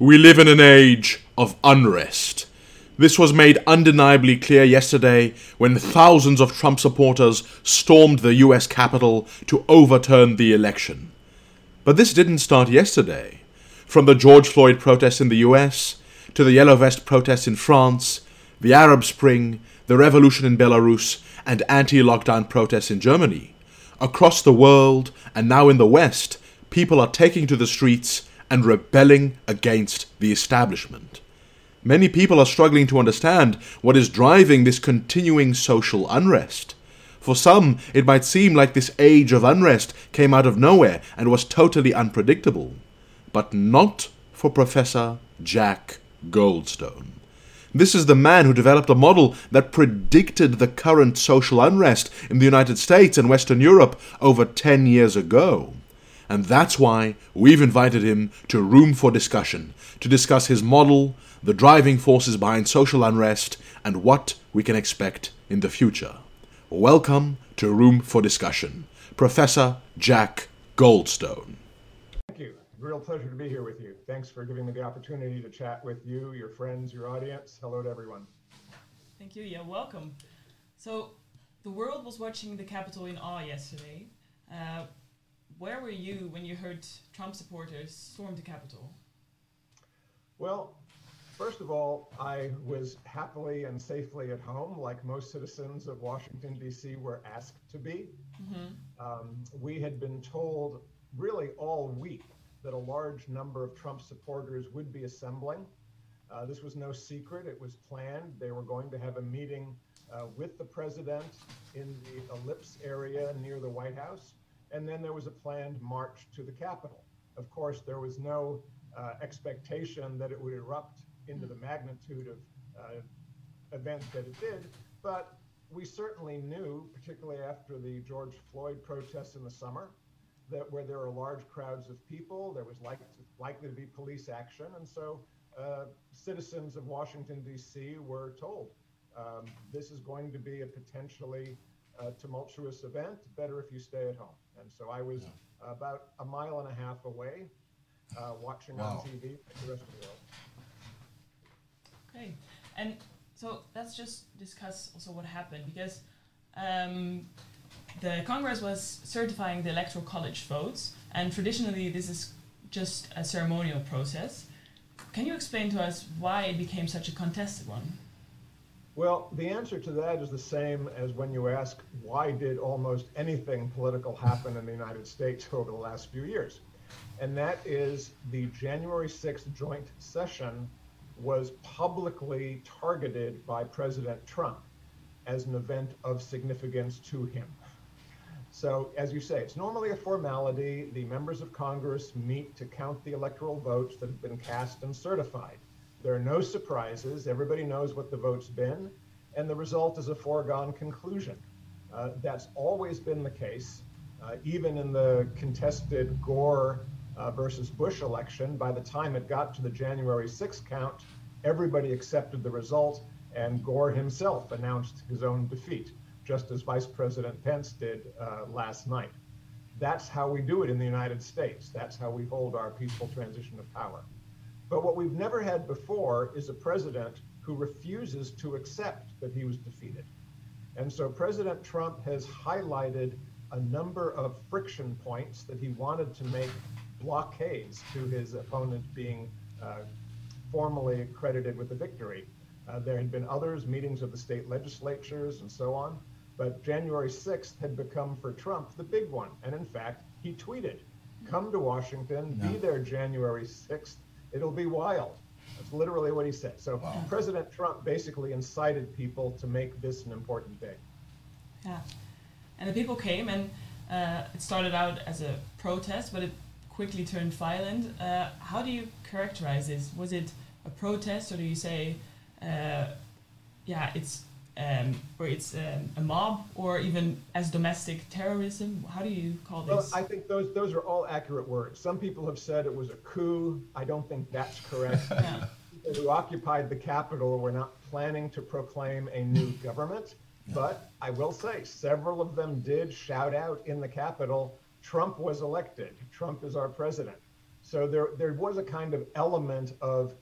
We live in an age of unrest. This was made undeniably clear yesterday when thousands of Trump supporters stormed the US Capitol to overturn the election. But this didn't start yesterday. From the George Floyd protests in the US, to the Yellow Vest protests in France, the Arab Spring, the revolution in Belarus, and anti lockdown protests in Germany. Across the world, and now in the West, people are taking to the streets and rebelling against the establishment. Many people are struggling to understand what is driving this continuing social unrest. For some, it might seem like this age of unrest came out of nowhere and was totally unpredictable. But not for Professor Jack Goldstone. This is the man who developed a model that predicted the current social unrest in the United States and Western Europe over 10 years ago. And that's why we've invited him to Room for Discussion to discuss his model, the driving forces behind social unrest, and what we can expect in the future. Welcome to Room for Discussion, Professor Jack Goldstone. Thank you. Real pleasure to be here with you. Thanks for giving me the opportunity to chat with you, your friends, your audience. Hello to everyone. Thank you. Yeah, welcome. So, the world was watching the Capitol in awe yesterday. Uh, where were you when you heard Trump supporters storm the Capitol? Well, first of all, I was happily and safely at home, like most citizens of Washington, D.C. were asked to be. Mm-hmm. Um, we had been told really all week that a large number of Trump supporters would be assembling. Uh, this was no secret, it was planned. They were going to have a meeting uh, with the president in the ellipse area near the White House and then there was a planned march to the Capitol. Of course, there was no uh, expectation that it would erupt into the magnitude of uh, event that it did, but we certainly knew, particularly after the George Floyd protests in the summer, that where there are large crowds of people, there was like, likely to be police action. And so uh, citizens of Washington, D.C. were told um, this is going to be a potentially uh, tumultuous event. Better if you stay at home. And so I was yeah. about a mile and a half away, uh, watching wow. on TV like the rest of the world. Okay, and so let's just discuss also what happened because um, the Congress was certifying the electoral college votes, and traditionally this is just a ceremonial process. Can you explain to us why it became such a contested one? Well, the answer to that is the same as when you ask why did almost anything political happen in the United States over the last few years? And that is the January 6th joint session was publicly targeted by President Trump as an event of significance to him. So, as you say, it's normally a formality. The members of Congress meet to count the electoral votes that have been cast and certified. There are no surprises. Everybody knows what the vote's been, and the result is a foregone conclusion. Uh, that's always been the case. Uh, even in the contested Gore uh, versus Bush election, by the time it got to the January 6th count, everybody accepted the result, and Gore himself announced his own defeat, just as Vice President Pence did uh, last night. That's how we do it in the United States. That's how we hold our peaceful transition of power. But what we've never had before is a president who refuses to accept that he was defeated. And so President Trump has highlighted a number of friction points that he wanted to make blockades to his opponent being uh, formally credited with the victory. Uh, there had been others, meetings of the state legislatures and so on. But January 6th had become for Trump the big one. And in fact, he tweeted, come to Washington, no. be there January 6th, It'll be wild. That's literally what he said. So wow. President Trump basically incited people to make this an important day. Yeah. And the people came, and uh, it started out as a protest, but it quickly turned violent. Uh, how do you characterize this? Was it a protest, or do you say, uh, yeah, it's um, or it's um, a mob, or even as domestic terrorism? How do you call this? Well, I think those those are all accurate words. Some people have said it was a coup. I don't think that's correct. yeah. People who occupied the Capitol were not planning to proclaim a new government, but I will say several of them did shout out in the Capitol, "Trump was elected. Trump is our president." So there, there was a kind of element of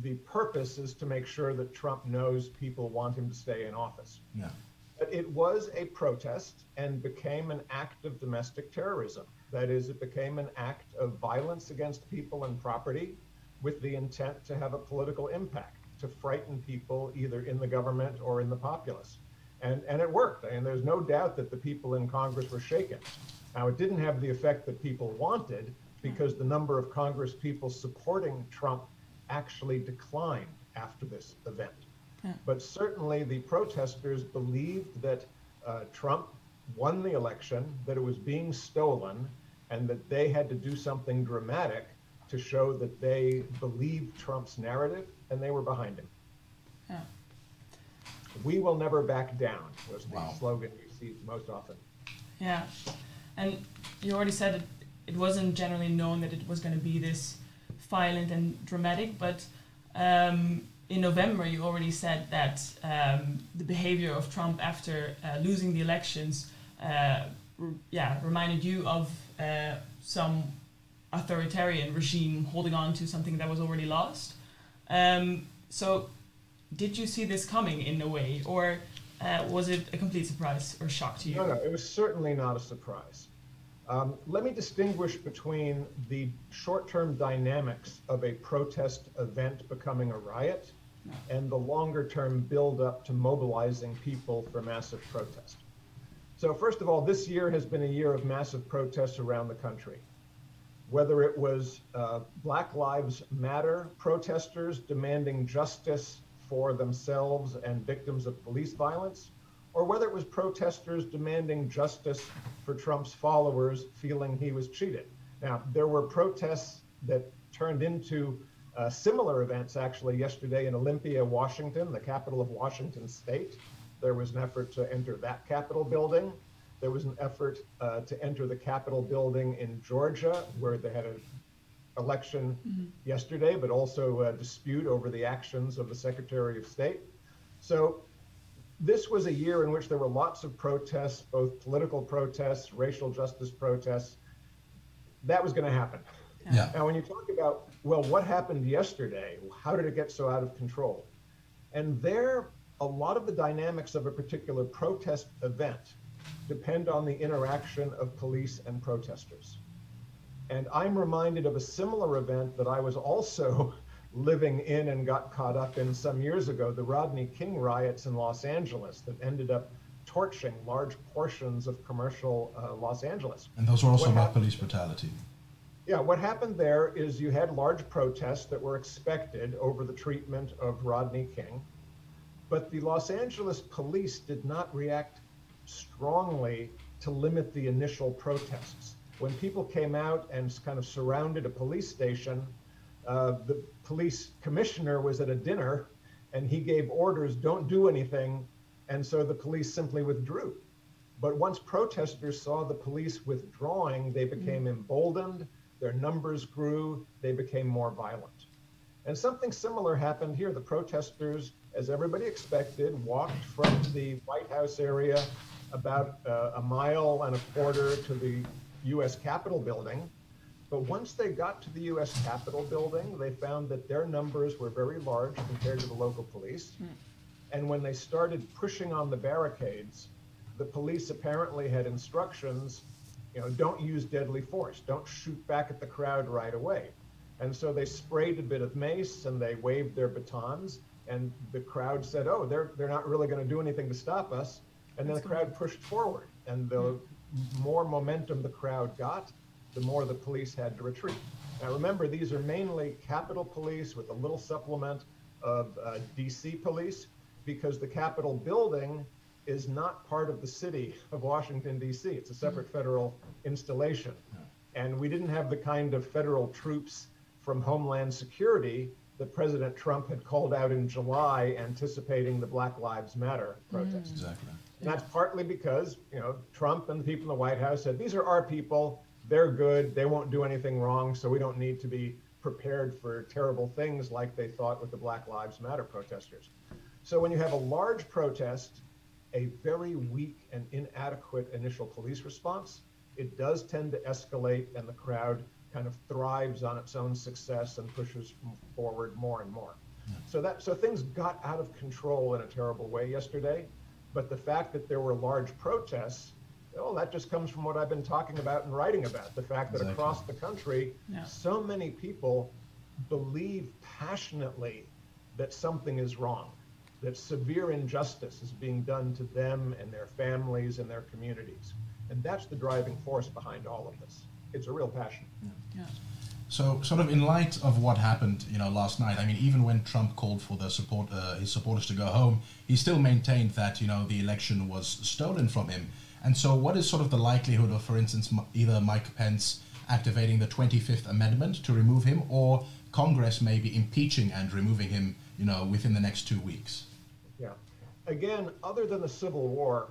the purpose is to make sure that Trump knows people want him to stay in office. Yeah. But it was a protest and became an act of domestic terrorism. That is, it became an act of violence against people and property with the intent to have a political impact, to frighten people either in the government or in the populace. And, and it worked. And there's no doubt that the people in Congress were shaken. Now, it didn't have the effect that people wanted because the number of Congress people supporting Trump actually declined after this event. Yeah. But certainly the protesters believed that uh, Trump won the election, that it was being stolen, and that they had to do something dramatic to show that they believed Trump's narrative and they were behind him. Yeah. We will never back down was the wow. slogan you see most often. Yeah. And you already said it, it wasn't generally known that it was going to be this violent and dramatic, but um, in November you already said that um, the behavior of Trump after uh, losing the elections, uh, yeah, reminded you of uh, some authoritarian regime holding on to something that was already lost. Um, so, did you see this coming in a way, or uh, was it a complete surprise or shock to you? No, no, it was certainly not a surprise. Um, let me distinguish between the short term dynamics of a protest event becoming a riot and the longer term build up to mobilizing people for massive protest. So, first of all, this year has been a year of massive protests around the country. Whether it was uh, Black Lives Matter protesters demanding justice for themselves and victims of police violence, or whether it was protesters demanding justice for Trump's followers feeling he was cheated. Now, there were protests that turned into uh, similar events actually yesterday in Olympia, Washington, the capital of Washington state. There was an effort to enter that Capitol building. There was an effort uh, to enter the Capitol building in Georgia, where they had an election mm-hmm. yesterday, but also a dispute over the actions of the Secretary of State. So this was a year in which there were lots of protests, both political protests, racial justice protests. That was going to happen. Yeah. Now, when you talk about, well, what happened yesterday? How did it get so out of control? And there, a lot of the dynamics of a particular protest event depend on the interaction of police and protesters. And I'm reminded of a similar event that I was also living in and got caught up in some years ago the Rodney King riots in Los Angeles that ended up torching large portions of commercial uh, Los Angeles. And those were also what about happened, police brutality. Yeah, what happened there is you had large protests that were expected over the treatment of Rodney King, but the Los Angeles police did not react strongly to limit the initial protests. When people came out and kind of surrounded a police station, uh, the police commissioner was at a dinner and he gave orders don't do anything. And so the police simply withdrew. But once protesters saw the police withdrawing, they became mm-hmm. emboldened, their numbers grew, they became more violent. And something similar happened here. The protesters, as everybody expected, walked from the White House area about uh, a mile and a quarter to the US Capitol building. But once they got to the US Capitol building, they found that their numbers were very large compared to the local police. Hmm. And when they started pushing on the barricades, the police apparently had instructions, you know, don't use deadly force, don't shoot back at the crowd right away. And so they sprayed a bit of mace and they waved their batons, and the crowd said, "Oh, they're they're not really going to do anything to stop us." And then the crowd pushed forward, and the hmm. more momentum the crowd got, the more the police had to retreat. Now remember, these are mainly Capitol Police with a little supplement of uh, DC police because the Capitol building is not part of the city of Washington, D.C. It's a separate mm-hmm. federal installation. And we didn't have the kind of federal troops from Homeland Security that President Trump had called out in July anticipating the Black Lives Matter protests. Mm. Exactly. And that's partly because, you know, Trump and the people in the White House said, these are our people they're good, they won't do anything wrong, so we don't need to be prepared for terrible things like they thought with the Black Lives Matter protesters. So when you have a large protest, a very weak and inadequate initial police response, it does tend to escalate and the crowd kind of thrives on its own success and pushes forward more and more. So that so things got out of control in a terrible way yesterday, but the fact that there were large protests, well, that just comes from what I've been talking about and writing about. The fact that Exactly. across the country, Yeah. so many people believe passionately that something is wrong, that severe injustice is being done to them and their families and their communities. And that's the driving force behind all of this. It's a real passion. Yeah. So, sort of in light of what happened, you know, last night. I mean, even when Trump called for the support, uh, his supporters to go home, he still maintained that you know the election was stolen from him. And so, what is sort of the likelihood of, for instance, either Mike Pence activating the Twenty Fifth Amendment to remove him, or Congress maybe impeaching and removing him, you know, within the next two weeks? Yeah. Again, other than the Civil War,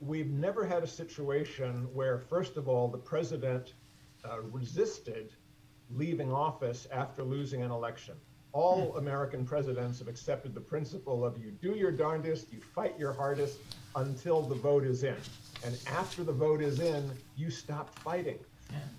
we've never had a situation where, first of all, the president uh, resisted leaving office after losing an election. All American presidents have accepted the principle of you do your darndest, you fight your hardest until the vote is in. And after the vote is in, you stop fighting.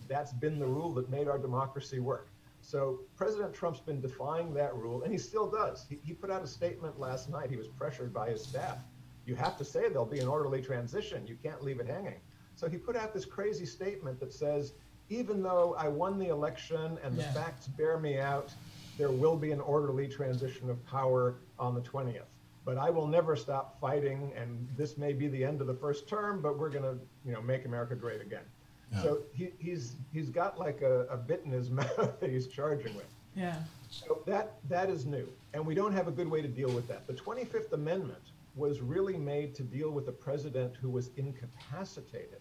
That's been the rule that made our democracy work. So President Trump's been defying that rule, and he still does. He, he put out a statement last night. He was pressured by his staff. You have to say there'll be an orderly transition. You can't leave it hanging. So he put out this crazy statement that says, even though I won the election and the Yeah. facts bear me out, there will be an orderly transition of power on the 20th. But I will never stop fighting, and this may be the end of the first term, but we're going to, you know, make America great again. Yeah. So he, he's he's got like a, a bit in his mouth that he's charging with. Yeah. So that that is new, and we don't have a good way to deal with that. The 25th Amendment was really made to deal with a president who was incapacitated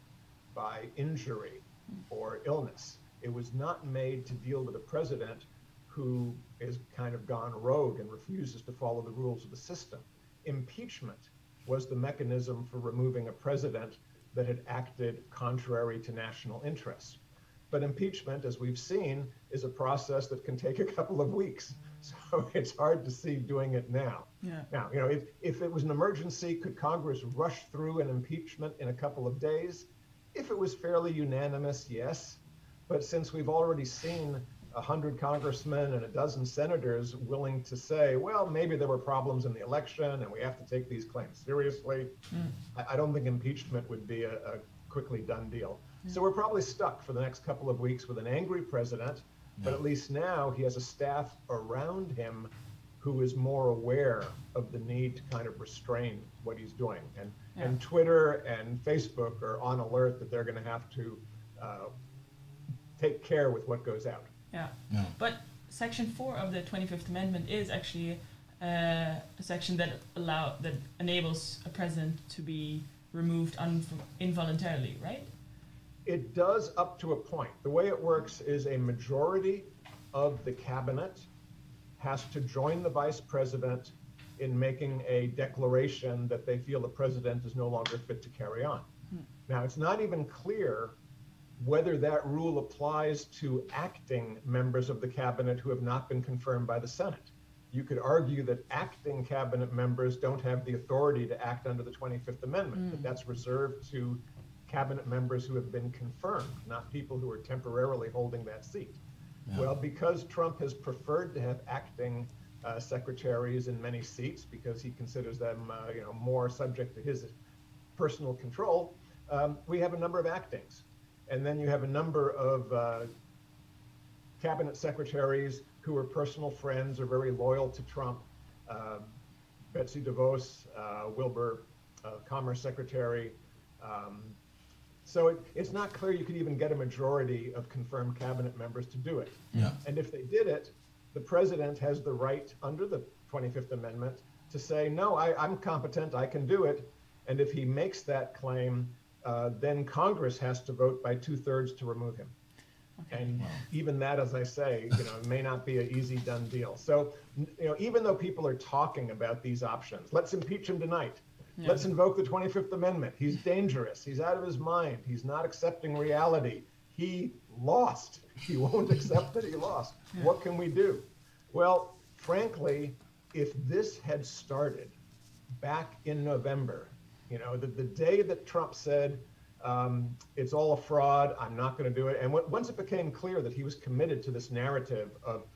by injury or illness. It was not made to deal with a president who is kind of gone rogue and refuses to follow the rules of the system. Impeachment was the mechanism for removing a president that had acted contrary to national interests. But impeachment, as we've seen, is a process that can take a couple of weeks. So it's hard to see doing it now. Yeah. Now, you know, if, if it was an emergency, could Congress rush through an impeachment in a couple of days? If it was fairly unanimous, yes. But since we've already seen a hundred congressmen and a dozen senators willing to say, well, maybe there were problems in the election and we have to take these claims seriously, I, I don't think impeachment would be a, a quickly done deal. So we're probably stuck for the next couple of weeks with an angry president, but at least now he has a staff around him who is more aware of the need to kind of restrain what he's doing. And, and Twitter and Facebook are on alert that they're going to have to uh, take care with what goes out. Yeah. Yeah. But Section Four of the Twenty Fifth Amendment is actually uh, a section that allow that enables a president to be removed un- involuntarily, right? It does up to a point. The way it works is a majority of the cabinet has to join the vice president in making a declaration that they feel the president is no longer fit to carry on. Now, it's not even clear whether that rule applies to acting members of the cabinet who have not been confirmed by the Senate. You could argue that acting cabinet members don't have the authority to act under the 25th Amendment, that that's reserved to cabinet members who have been confirmed, not people who are temporarily holding that seat. Well, because Trump has preferred to have acting uh, secretaries in many seats because he considers them, uh, you know, more subject to his personal control, um, we have a number of actings. And then you have a number of uh, cabinet secretaries who are personal friends or very loyal to Trump. Uh, Betsy DeVos, uh, Wilbur, uh, Commerce Secretary. Um, so it, it's not clear you could even get a majority of confirmed cabinet members to do it. Yeah. And if they did it, the president has the right under the 25th Amendment to say, no, I, I'm competent, I can do it. And if he makes that claim, uh, then Congress has to vote by two thirds to remove him. And even that, as I say, you know, may not be an easy done deal. So, you know, even though people are talking about these options, let's impeach him tonight. Let's invoke the 25th Amendment. He's dangerous. He's out of his mind. He's not accepting reality. He lost. He won't accept that he lost. What can we do? Well, frankly, if this had started back in November, you know, the, the day that Trump said, um, it's all a fraud. I'm not going to do it. And w- once it became clear that he was committed to this narrative of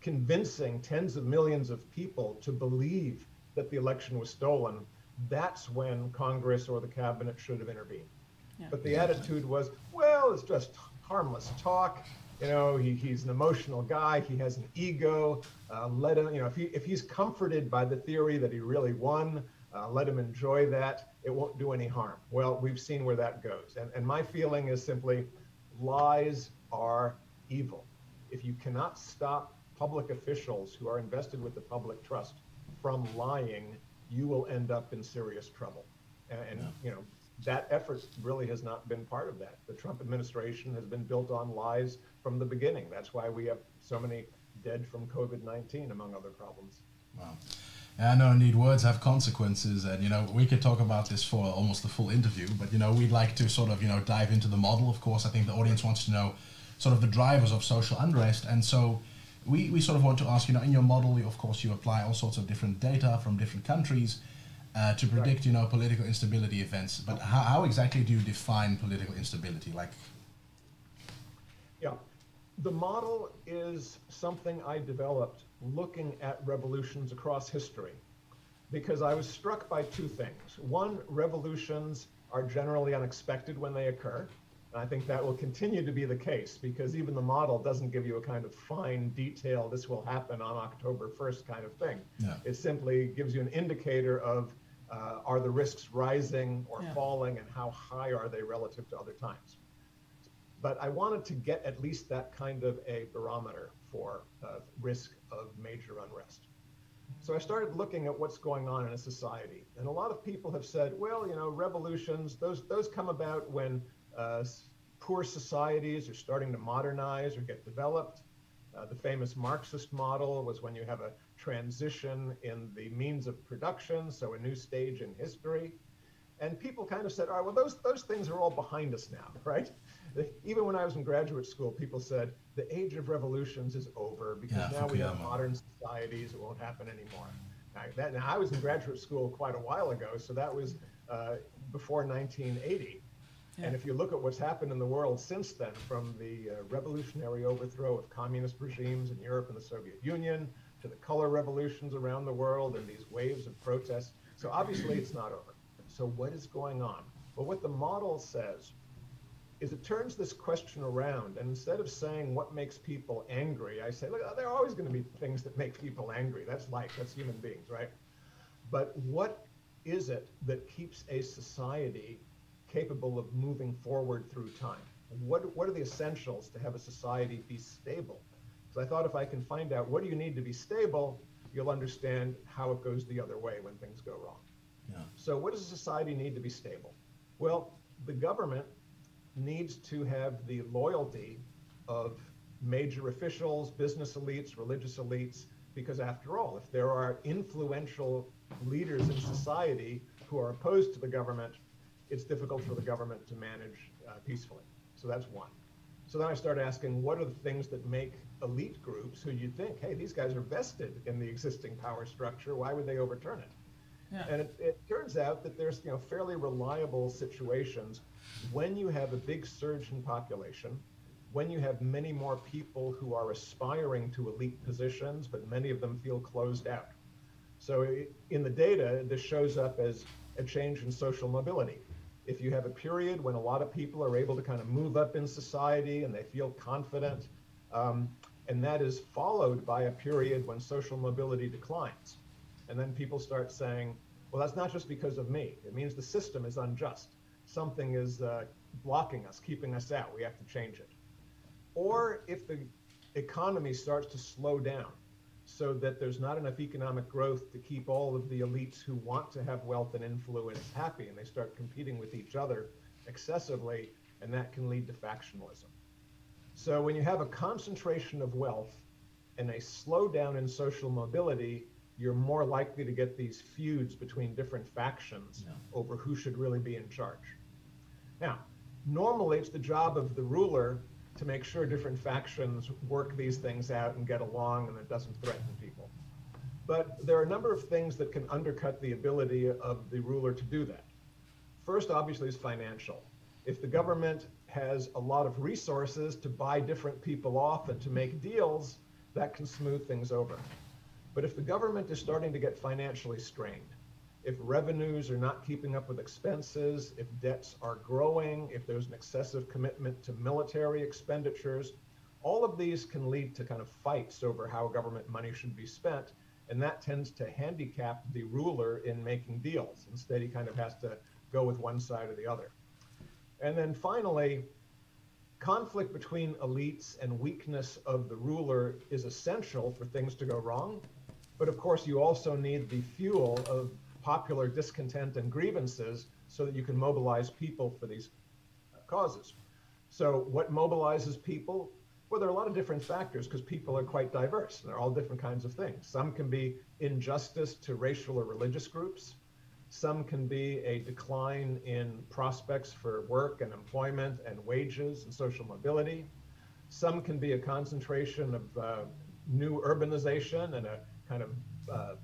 convincing tens of millions of people to believe that the election was stolen, that's when Congress or the cabinet should have intervened. Yeah. But the attitude was, well, it's just harmless talk. You know, he, he's an emotional guy. He has an ego. Uh, let him, you know, if, he, if he's comforted by the theory that he really won, uh, let him enjoy that. It won't do any harm. Well, we've seen where that goes. And, and my feeling is simply lies are evil. If you cannot stop public officials who are invested with the public trust from lying, you will end up in serious trouble. And, and you know, that effort really has not been part of that. The Trump administration has been built on lies from the beginning. That's why we have so many dead from COVID 19, among other problems. Wow. Yeah, no, indeed, words have consequences, and you know we could talk about this for almost the full interview, but you know we'd like to sort of you know dive into the model. Of course, I think the audience wants to know sort of the drivers of social unrest, and so we, we sort of want to ask, you know, in your model, of course, you apply all sorts of different data from different countries uh, to predict, right. you know, political instability events. But how, how exactly do you define political instability? Like, yeah, the model is something I developed looking at revolutions across history because I was struck by two things. One, revolutions are generally unexpected when they occur. And I think that will continue to be the case because even the model doesn't give you a kind of fine detail, this will happen on October 1st kind of thing. Yeah. It simply gives you an indicator of uh, are the risks rising or yeah. falling and how high are they relative to other times. But I wanted to get at least that kind of a barometer for uh, risk of major unrest. So I started looking at what's going on in a society. And a lot of people have said, well, you know, revolutions, those, those come about when uh, poor societies are starting to modernize or get developed. Uh, the famous Marxist model was when you have a transition in the means of production, so a new stage in history. And people kind of said, all right, well, those, those things are all behind us now, right? Even when I was in graduate school, people said the age of revolutions is over because yeah, now we have modern societies, it won't happen anymore. Now, that, now, I was in graduate school quite a while ago, so that was uh, before 1980. Yeah. And if you look at what's happened in the world since then, from the uh, revolutionary overthrow of communist regimes in Europe and the Soviet Union to the color revolutions around the world and these waves of protests, so obviously it's not over. So what is going on? Well, what the model says is it turns this question around, and instead of saying what makes people angry, I say, look, there are always going to be things that make people angry. That's life. That's human beings, right? But what is it that keeps a society capable of moving forward through time? What, what are the essentials to have a society be stable? So I thought if I can find out what do you need to be stable, you'll understand how it goes the other way when things go wrong. Yeah. So what does a society need to be stable? Well, the government needs to have the loyalty of major officials, business elites, religious elites, because after all, if there are influential leaders in society who are opposed to the government, it's difficult for the government to manage uh, peacefully. So that's one. So then I start asking, what are the things that make elite groups who you think, hey, these guys are vested in the existing power structure, why would they overturn it? Yeah. And it, it turns out that there's you know fairly reliable situations when you have a big surge in population, when you have many more people who are aspiring to elite positions, but many of them feel closed out. So in the data, this shows up as a change in social mobility if you have a period when a lot of people are able to kind of move up in society and they feel confident, um, and that is followed by a period when social mobility declines. And then people start saying, well, that's not just because of me. It means the system is unjust. Something is uh, blocking us, keeping us out. We have to change it. Or if the economy starts to slow down, so that there's not enough economic growth to keep all of the elites who want to have wealth and influence happy, and they start competing with each other excessively, and that can lead to factionalism. So when you have a concentration of wealth and a slowdown in social mobility, you're more likely to get these feuds between different factions over who should really be in charge. Now, normally it's the job of the ruler to make sure different factions work these things out and get along and it doesn't threaten people. But there are a number of things that can undercut the ability of the ruler to do that. First, obviously, is financial. If the government has a lot of resources to buy different people off and to make deals, that can smooth things over. But if the government is starting to get financially strained, if revenues are not keeping up with expenses, if debts are growing, if there's an excessive commitment to military expenditures, all of these can lead to kind of fights over how government money should be spent. And that tends to handicap the ruler in making deals. Instead, he kind of has to go with one side or the other. And then finally, conflict between elites and weakness of the ruler is essential for things to go wrong. But of course, you also need the fuel of popular discontent and grievances so that you can mobilize people for these causes. So, what mobilizes people? Well, there are a lot of different factors because people are quite diverse. And they're all different kinds of things. Some can be injustice to racial or religious groups. Some can be a decline in prospects for work and employment and wages and social mobility. Some can be a concentration of uh, new urbanization and a kind of uh,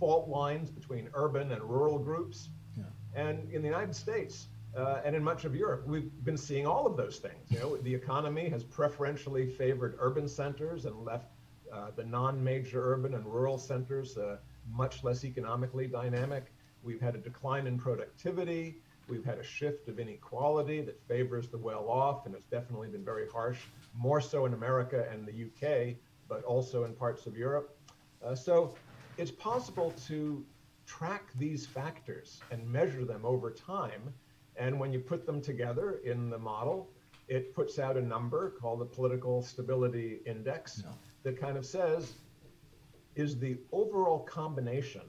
fault lines between urban and rural groups. Yeah. And in the United States, uh, and in much of Europe, we've been seeing all of those things. You know, the economy has preferentially favored urban centers and left uh, the non-major urban and rural centers uh, much less economically dynamic. We've had a decline in productivity. We've had a shift of inequality that favors the well-off, and it's definitely been very harsh, more so in America and the UK, but also in parts of Europe. Uh, so it's possible to track these factors and measure them over time and when you put them together in the model, it puts out a number called the political stability index no. that kind of says is the overall combination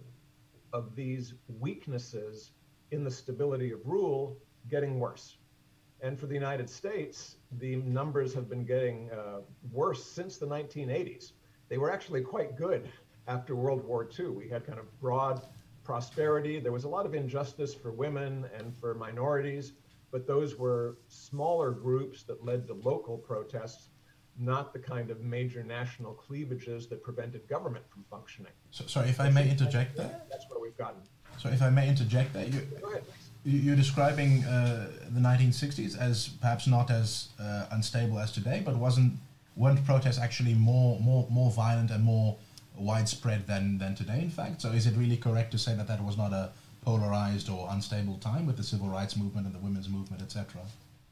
of these weaknesses in the stability of rule getting worse. And for the United States, the numbers have been getting uh, worse since the 1980s. They were actually quite good after World War II. We had kind of broad prosperity. There was a lot of injustice for women and for minorities, but those were smaller groups that led to local protests, not the kind of major national cleavages that prevented government from functioning. So, sorry, if I may interject there. That's where we've gotten. So, if I may interject there, you, you're describing uh, the 1960s as perhaps not as uh, unstable as today, but wasn't weren't protests actually more more more violent and more widespread than, than today, in fact. So is it really correct to say that that was not a polarized or unstable time with the civil rights movement and the women's movement, etc.?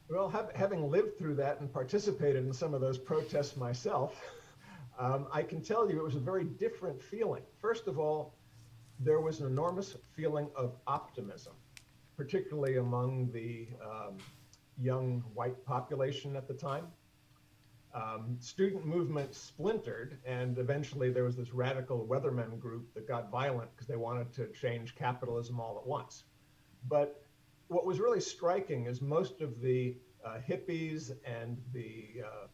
Well, have, having lived through that and participated in some of those protests myself, um, I can tell you it was a very different feeling. First of all, there was an enormous feeling of optimism, particularly among the um, young white population at the time um, student movement splintered, and eventually there was this radical Weathermen group that got violent because they wanted to change capitalism all at once. But what was really striking is most of the uh, hippies and the uh,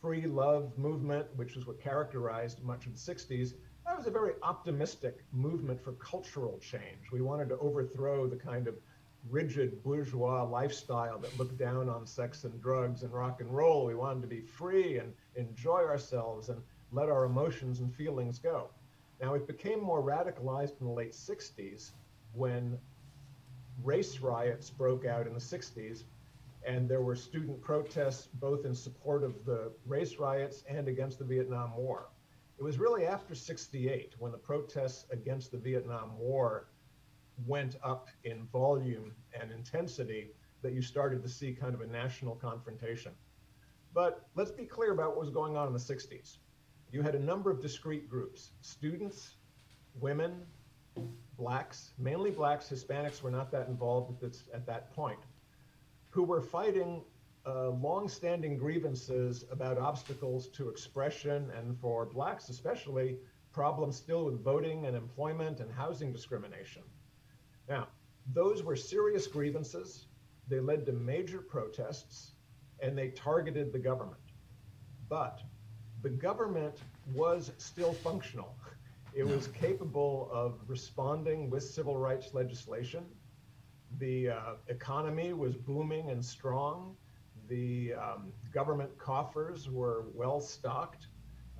free love movement, which is what characterized much of the 60s, that was a very optimistic movement for cultural change. We wanted to overthrow the kind of rigid bourgeois lifestyle that looked down on sex and drugs and rock and roll. We wanted to be free and enjoy ourselves and let our emotions and feelings go. Now, it became more radicalized in the late 60s when race riots broke out in the 60s, and there were student protests both in support of the race riots and against the Vietnam War. It was really after 68 when the protests against the Vietnam War went up in volume and intensity that you started to see kind of a national confrontation. But let's be clear about what was going on in the 60s. You had a number of discrete groups students, women, blacks, mainly blacks, Hispanics were not that involved at, this, at that point, who were fighting uh, long-standing grievances about obstacles to expression and for blacks especially problems still with voting and employment and housing discrimination now, those were serious grievances. They led to major protests and they targeted the government. But the government was still functional. It was capable of responding with civil rights legislation. The uh, economy was booming and strong. The um, government coffers were well stocked.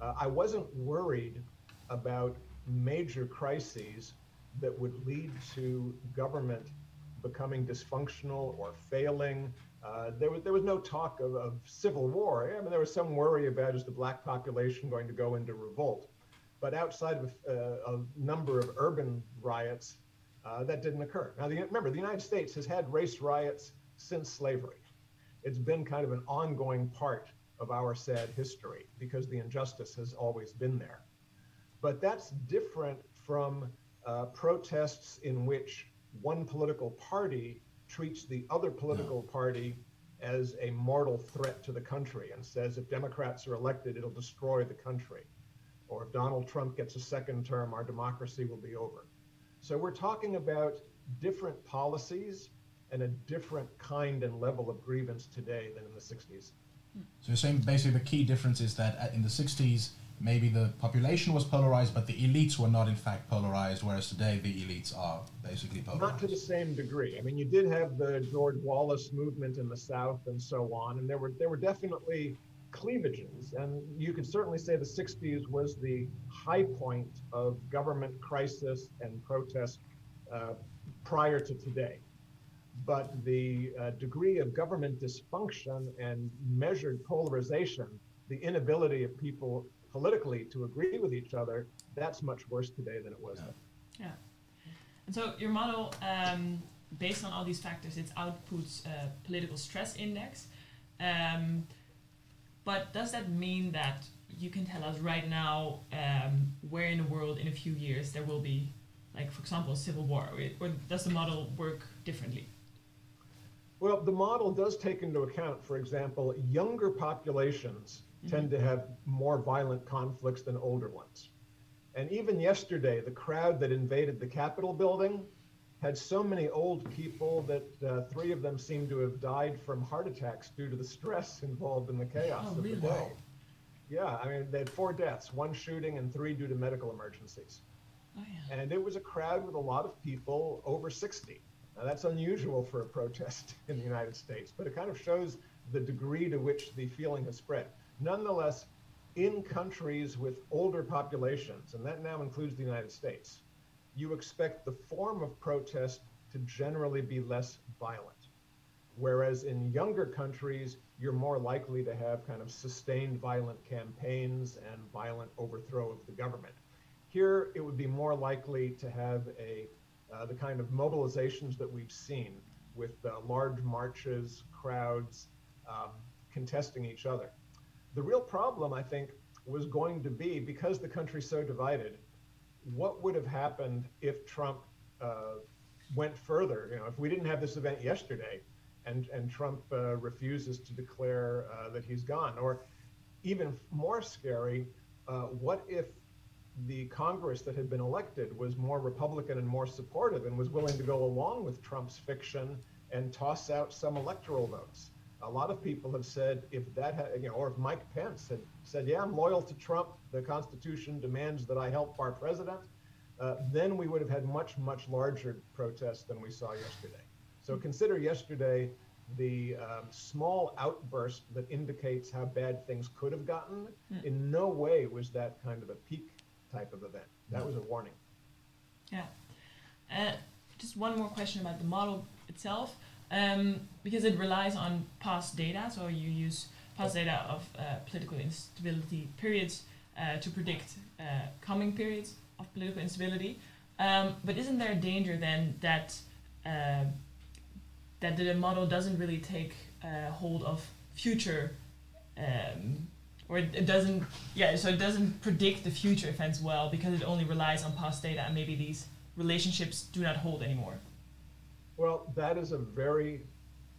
Uh, I wasn't worried about major crises that would lead to government becoming dysfunctional or failing Uh, there, was, there was no talk of, of civil war. I mean, there was some worry about is the black population going to go into revolt. But outside of uh, a number of urban riots, uh, that didn't occur. Now, the, remember, the United States has had race riots since slavery. It's been kind of an ongoing part of our sad history because the injustice has always been there. But that's different from uh, protests in which one political party treats the other political party as a mortal threat to the country and says if Democrats are elected, it'll destroy the country. Or if Donald Trump gets a second term, our democracy will be over. So we're talking about different policies and a different kind and level of grievance today than in the 60s. So you're saying basically the key difference is that in the 60s, maybe the population was polarized, but the elites were not in fact polarized, whereas today the elites are basically polarized. Not to the same degree. I mean, you did have the George Wallace movement in the South and so on, and there were there were definitely cleavages, and you could certainly say the 60s was the high point of government crisis and protest uh, prior to today but the uh, degree of government dysfunction and measured polarization, the inability of people politically to agree with each other, that's much worse today than it was yeah. Yeah. And so your model, um, based on all these factors, it outputs a political stress index. Um, but does that mean that you can tell us right now um, where in the world in a few years there will be, like for example, a civil war, or does the model work differently? Well, the model does take into account, for example, younger populations. Tend to have more violent conflicts than older ones. And even yesterday, the crowd that invaded the Capitol building had so many old people that uh, three of them seemed to have died from heart attacks due to the stress involved in the chaos oh, of really? the day. Yeah, I mean, they had four deaths one shooting and three due to medical emergencies. Oh, yeah. And it was a crowd with a lot of people over 60. Now, that's unusual for a protest in the United States, but it kind of shows the degree to which the feeling has spread. Nonetheless, in countries with older populations, and that now includes the United States, you expect the form of protest to generally be less violent. Whereas in younger countries, you're more likely to have kind of sustained violent campaigns and violent overthrow of the government. Here, it would be more likely to have a uh, the kind of mobilizations that we've seen with uh, large marches, crowds um, contesting each other. The real problem, I think, was going to be because the country's so divided, what would have happened if Trump uh, went further? You know, if we didn't have this event yesterday and, and Trump uh, refuses to declare uh, that he's gone, or even more scary, uh, what if the Congress that had been elected was more Republican and more supportive and was willing to go along with Trump's fiction and toss out some electoral votes. A lot of people have said if that had, you know, or if Mike Pence had said, yeah, I'm loyal to Trump, the Constitution demands that I help our president, uh, then we would have had much, much larger protests than we saw yesterday. So consider yesterday the um, small outburst that indicates how bad things could have gotten. Mm. In no way was that kind of a peak type of event. That was a warning. Yeah. Uh, just one more question about the model itself, um, because it relies on past data. So you use past data of uh, political instability periods uh, to predict uh, coming periods of political instability. Um, but isn't there a danger then that uh, that the model doesn't really take uh, hold of future um, or it, doesn't yeah so it doesn't predict the future events well because it only relies on past data and maybe these relationships do not hold anymore well that is a very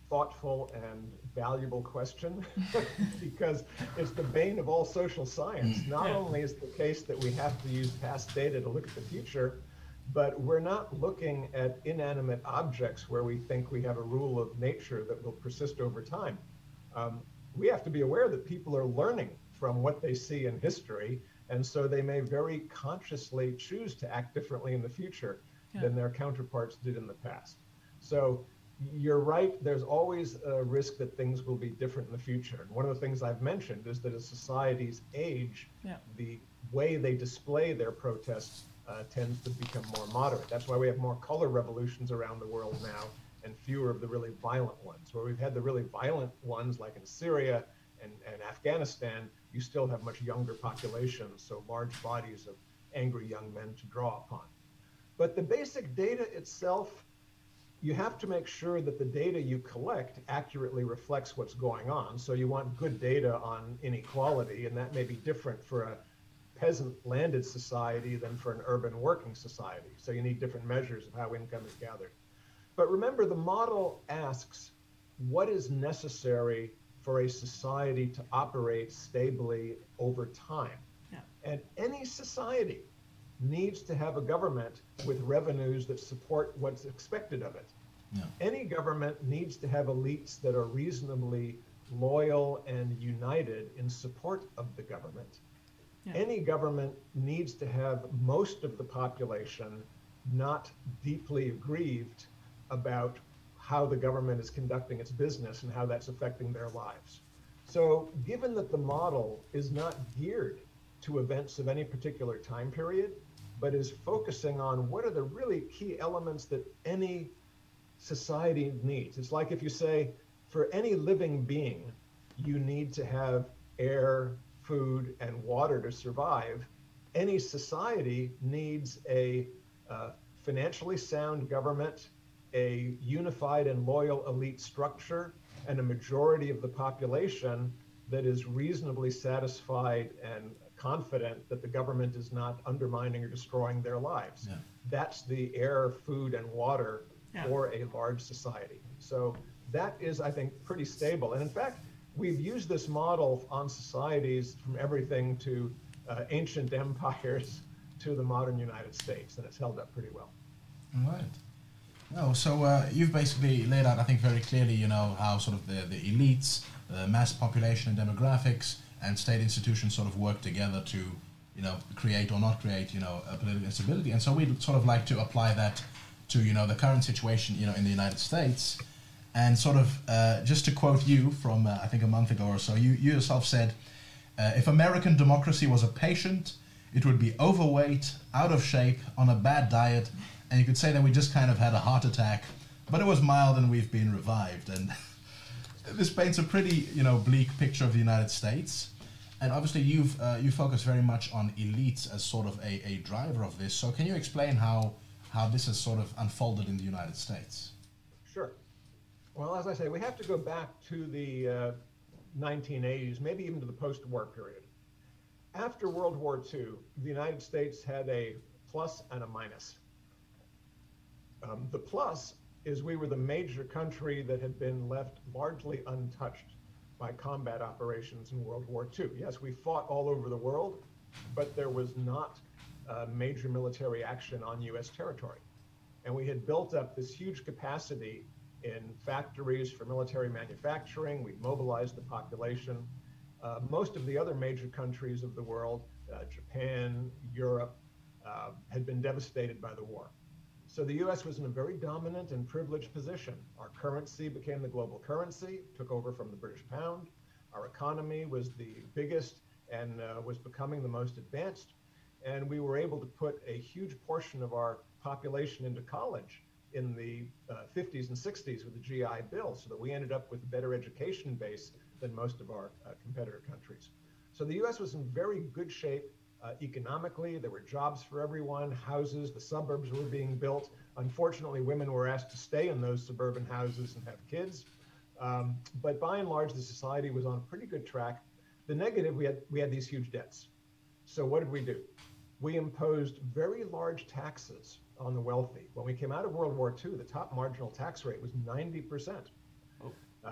thoughtful and valuable question because it's the bane of all social science not yeah. only is the case that we have to use past data to look at the future but we're not looking at inanimate objects where we think we have a rule of nature that will persist over time um, we have to be aware that people are learning from what they see in history. And so they may very consciously choose to act differently in the future yeah. than their counterparts did in the past. So you're right, there's always a risk that things will be different in the future. And one of the things I've mentioned is that as societies age, yeah. the way they display their protests uh, tends to become more moderate. That's why we have more color revolutions around the world now and fewer of the really violent ones. Where we've had the really violent ones, like in Syria and, and Afghanistan, you still have much younger populations, so large bodies of angry young men to draw upon. But the basic data itself, you have to make sure that the data you collect accurately reflects what's going on. So you want good data on inequality, and that may be different for a peasant landed society than for an urban working society. So you need different measures of how income is gathered. But remember, the model asks what is necessary for a society to operate stably over time. Yeah. And any society needs to have a government with revenues that support what's expected of it. Yeah. Any government needs to have elites that are reasonably loyal and united in support of the government. Yeah. Any government needs to have most of the population not deeply aggrieved about how the government is conducting its business and how that's affecting their lives. So, given that the model is not geared to events of any particular time period, but is focusing on what are the really key elements that any society needs. It's like if you say, for any living being, you need to have air, food, and water to survive. Any society needs a uh, financially sound government, a unified and loyal elite structure, and a majority of the population that is reasonably satisfied and confident that the government is not undermining or destroying their lives. Yeah. That's the air, food, and water yeah. for a large society. So that is, I think, pretty stable. And in fact, we've used this model on societies from everything to uh, ancient empires to the modern United States, and it's held up pretty well. All right. Oh, so uh, you've basically laid out, I think, very clearly, you know, how sort of the, the elites, the mass population and demographics, and state institutions sort of work together to, you know, create or not create, you know, political instability. And so we'd sort of like to apply that to, you know, the current situation, you know, in the United States. And sort of, uh, just to quote you from, uh, I think, a month ago or so, you, you yourself said, uh, if American democracy was a patient, it would be overweight, out of shape, on a bad diet, and you could say that we just kind of had a heart attack, but it was mild and we've been revived. And this paints a pretty, you know, bleak picture of the United States. And obviously, you've uh, you focus very much on elites as sort of a, a driver of this. So, can you explain how how this has sort of unfolded in the United States? Sure. Well, as I say, we have to go back to the uh, 1980s, maybe even to the post-war period. After World War II, the United States had a plus and a minus. Um, the plus is we were the major country that had been left largely untouched by combat operations in World War II. Yes, we fought all over the world, but there was not uh, major military action on U.S. territory. And we had built up this huge capacity in factories for military manufacturing. We mobilized the population. Uh, most of the other major countries of the world, uh, Japan, Europe, uh, had been devastated by the war. So the US was in a very dominant and privileged position. Our currency became the global currency, took over from the British pound. Our economy was the biggest and uh, was becoming the most advanced. And we were able to put a huge portion of our population into college in the uh, 50s and 60s with the GI Bill, so that we ended up with a better education base than most of our uh, competitor countries. So the US was in very good shape uh, economically. There were jobs for everyone, houses, the suburbs were being built. Unfortunately, women were asked to stay in those suburban houses and have kids. Um, but by and large, the society was on a pretty good track. The negative, we had, we had these huge debts. So what did we do? We imposed very large taxes on the wealthy. When we came out of World War II, the top marginal tax rate was 90%. Oh. Uh,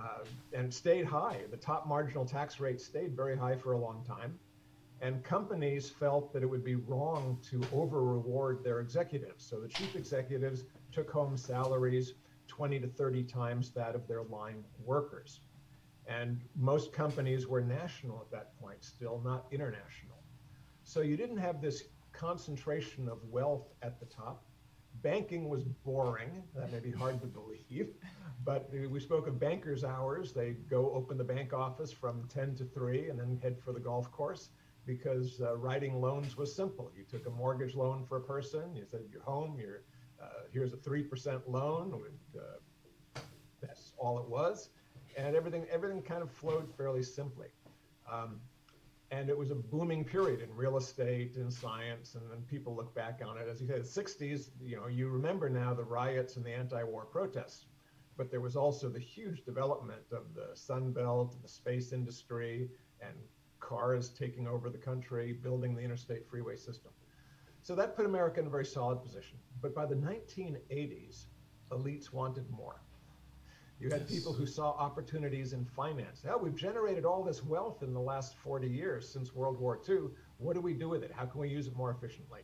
and stayed high. The top marginal tax rate stayed very high for a long time. And companies felt that it would be wrong to over reward their executives. So the chief executives took home salaries 20 to 30 times that of their line workers. And most companies were national at that point, still not international. So you didn't have this concentration of wealth at the top. Banking was boring. That may be hard to believe. But we spoke of bankers' hours. They go open the bank office from 10 to 3 and then head for the golf course because uh, writing loans was simple. You took a mortgage loan for a person, you said your home, your uh, here's a 3% loan with uh, all it was, and everything everything kind of flowed fairly simply. Um, and it was a booming period in real estate and science, and then people look back on it as you said, the 60s. You know, you remember now the riots and the anti-war protests, but there was also the huge development of the Sun Belt, the space industry, and cars taking over the country, building the interstate freeway system. So that put America in a very solid position. But by the 1980s, elites wanted more. You had yes. people who saw opportunities in finance. Hell, we've generated all this wealth in the last 40 years since World War II. What do we do with it? How can we use it more efficiently?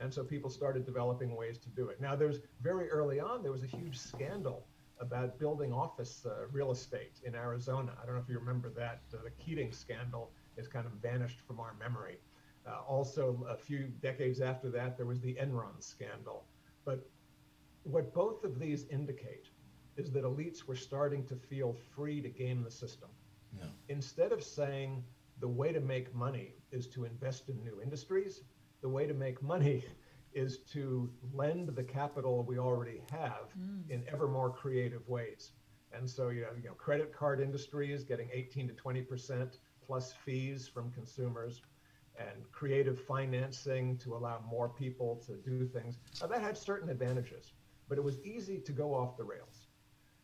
And so people started developing ways to do it. Now, there's very early on, there was a huge scandal about building office uh, real estate in Arizona. I don't know if you remember that. Uh, the Keating scandal is kind of vanished from our memory. Uh, also, a few decades after that, there was the Enron scandal. But what both of these indicate is that elites were starting to feel free to game the system. Yeah. Instead of saying the way to make money is to invest in new industries, the way to make money is to lend the capital we already have mm. in ever more creative ways. And so you have you know credit card industries getting 18 to 20 percent plus fees from consumers, and creative financing to allow more people to do things. Now, that had certain advantages, but it was easy to go off the rails.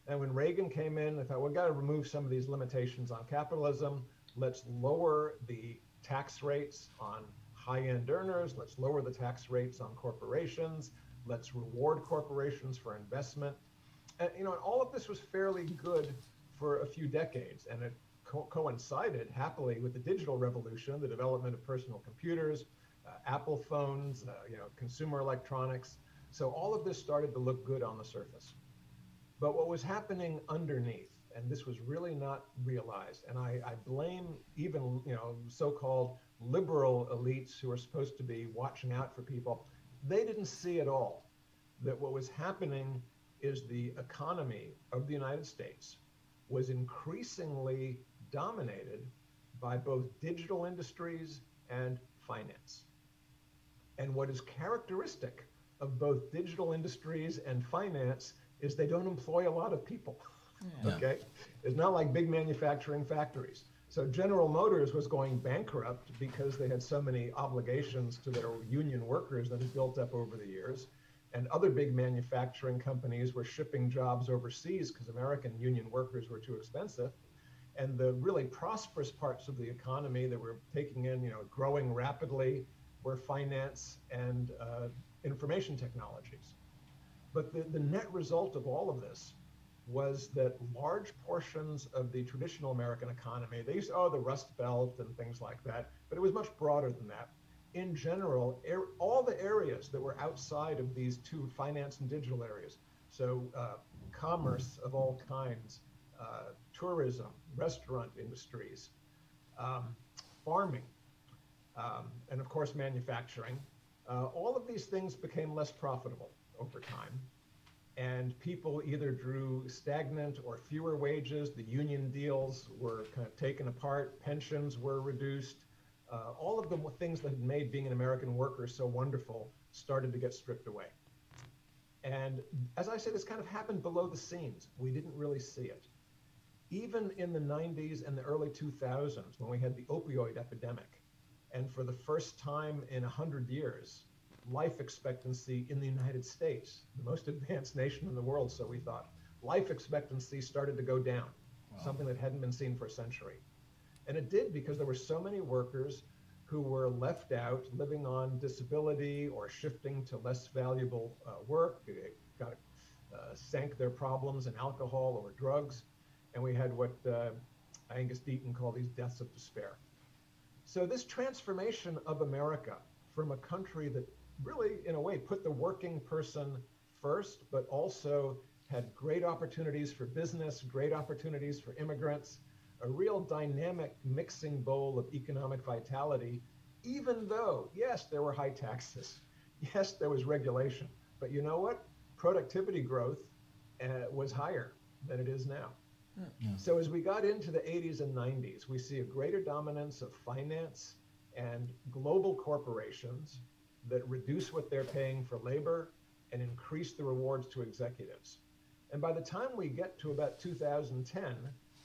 And when Reagan came in, they thought, we've got to remove some of these limitations on capitalism. Let's lower the tax rates on high end earners. Let's lower the tax rates on corporations. Let's reward corporations for investment. And, you know, and all of this was fairly good for a few decades. And it co- coincided happily with the digital revolution, the development of personal computers, uh, Apple phones, uh, you know, consumer electronics. So all of this started to look good on the surface. But what was happening underneath, and this was really not realized, and I, I blame even you know so-called liberal elites who are supposed to be watching out for people, they didn't see at all that what was happening is the economy of the United States was increasingly dominated by both digital industries and finance. And what is characteristic of both digital industries and finance is they don't employ a lot of people. Yeah. Okay, it's not like big manufacturing factories. So General Motors was going bankrupt because they had so many obligations to their union workers that had built up over the years. And other big manufacturing companies were shipping jobs overseas because American union workers were too expensive. And the really prosperous parts of the economy that were taking in, you know, growing rapidly were finance and uh, information technologies. But the, the net result of all of this was that large portions of the traditional American economy, they used oh, the Rust Belt and things like that, but it was much broader than that. In general, er, all the areas that were outside of these two finance and digital areas, so uh, commerce of all kinds, uh, tourism, restaurant industries, um, farming, um, and of course manufacturing, uh, all of these things became less profitable over time. And people either drew stagnant or fewer wages. The union deals were kind of taken apart. Pensions were reduced. Uh, all of the things that had made being an American worker so wonderful started to get stripped away. And as I say, this kind of happened below the scenes. We didn't really see it. Even in the 90s and the early 2000s, when we had the opioid epidemic, and for the first time in 100 years, life expectancy in the United States, the most advanced nation in the world, so we thought. Life expectancy started to go down, wow. something that hadn't been seen for a century. And it did because there were so many workers who were left out, living on disability or shifting to less valuable uh, work, it got uh, sank their problems in alcohol or drugs. And we had what uh, Angus Deaton called these deaths of despair. So, this transformation of America from a country that really, in a way, put the working person first, but also had great opportunities for business, great opportunities for immigrants, a real dynamic mixing bowl of economic vitality, even though, yes, there were high taxes, yes, there was regulation, but you know what? Productivity growth uh, was higher than it is now. So as we got into the 80s and 90s, we see a greater dominance of finance and global corporations that reduce what they're paying for labor and increase the rewards to executives. And by the time we get to about 2010,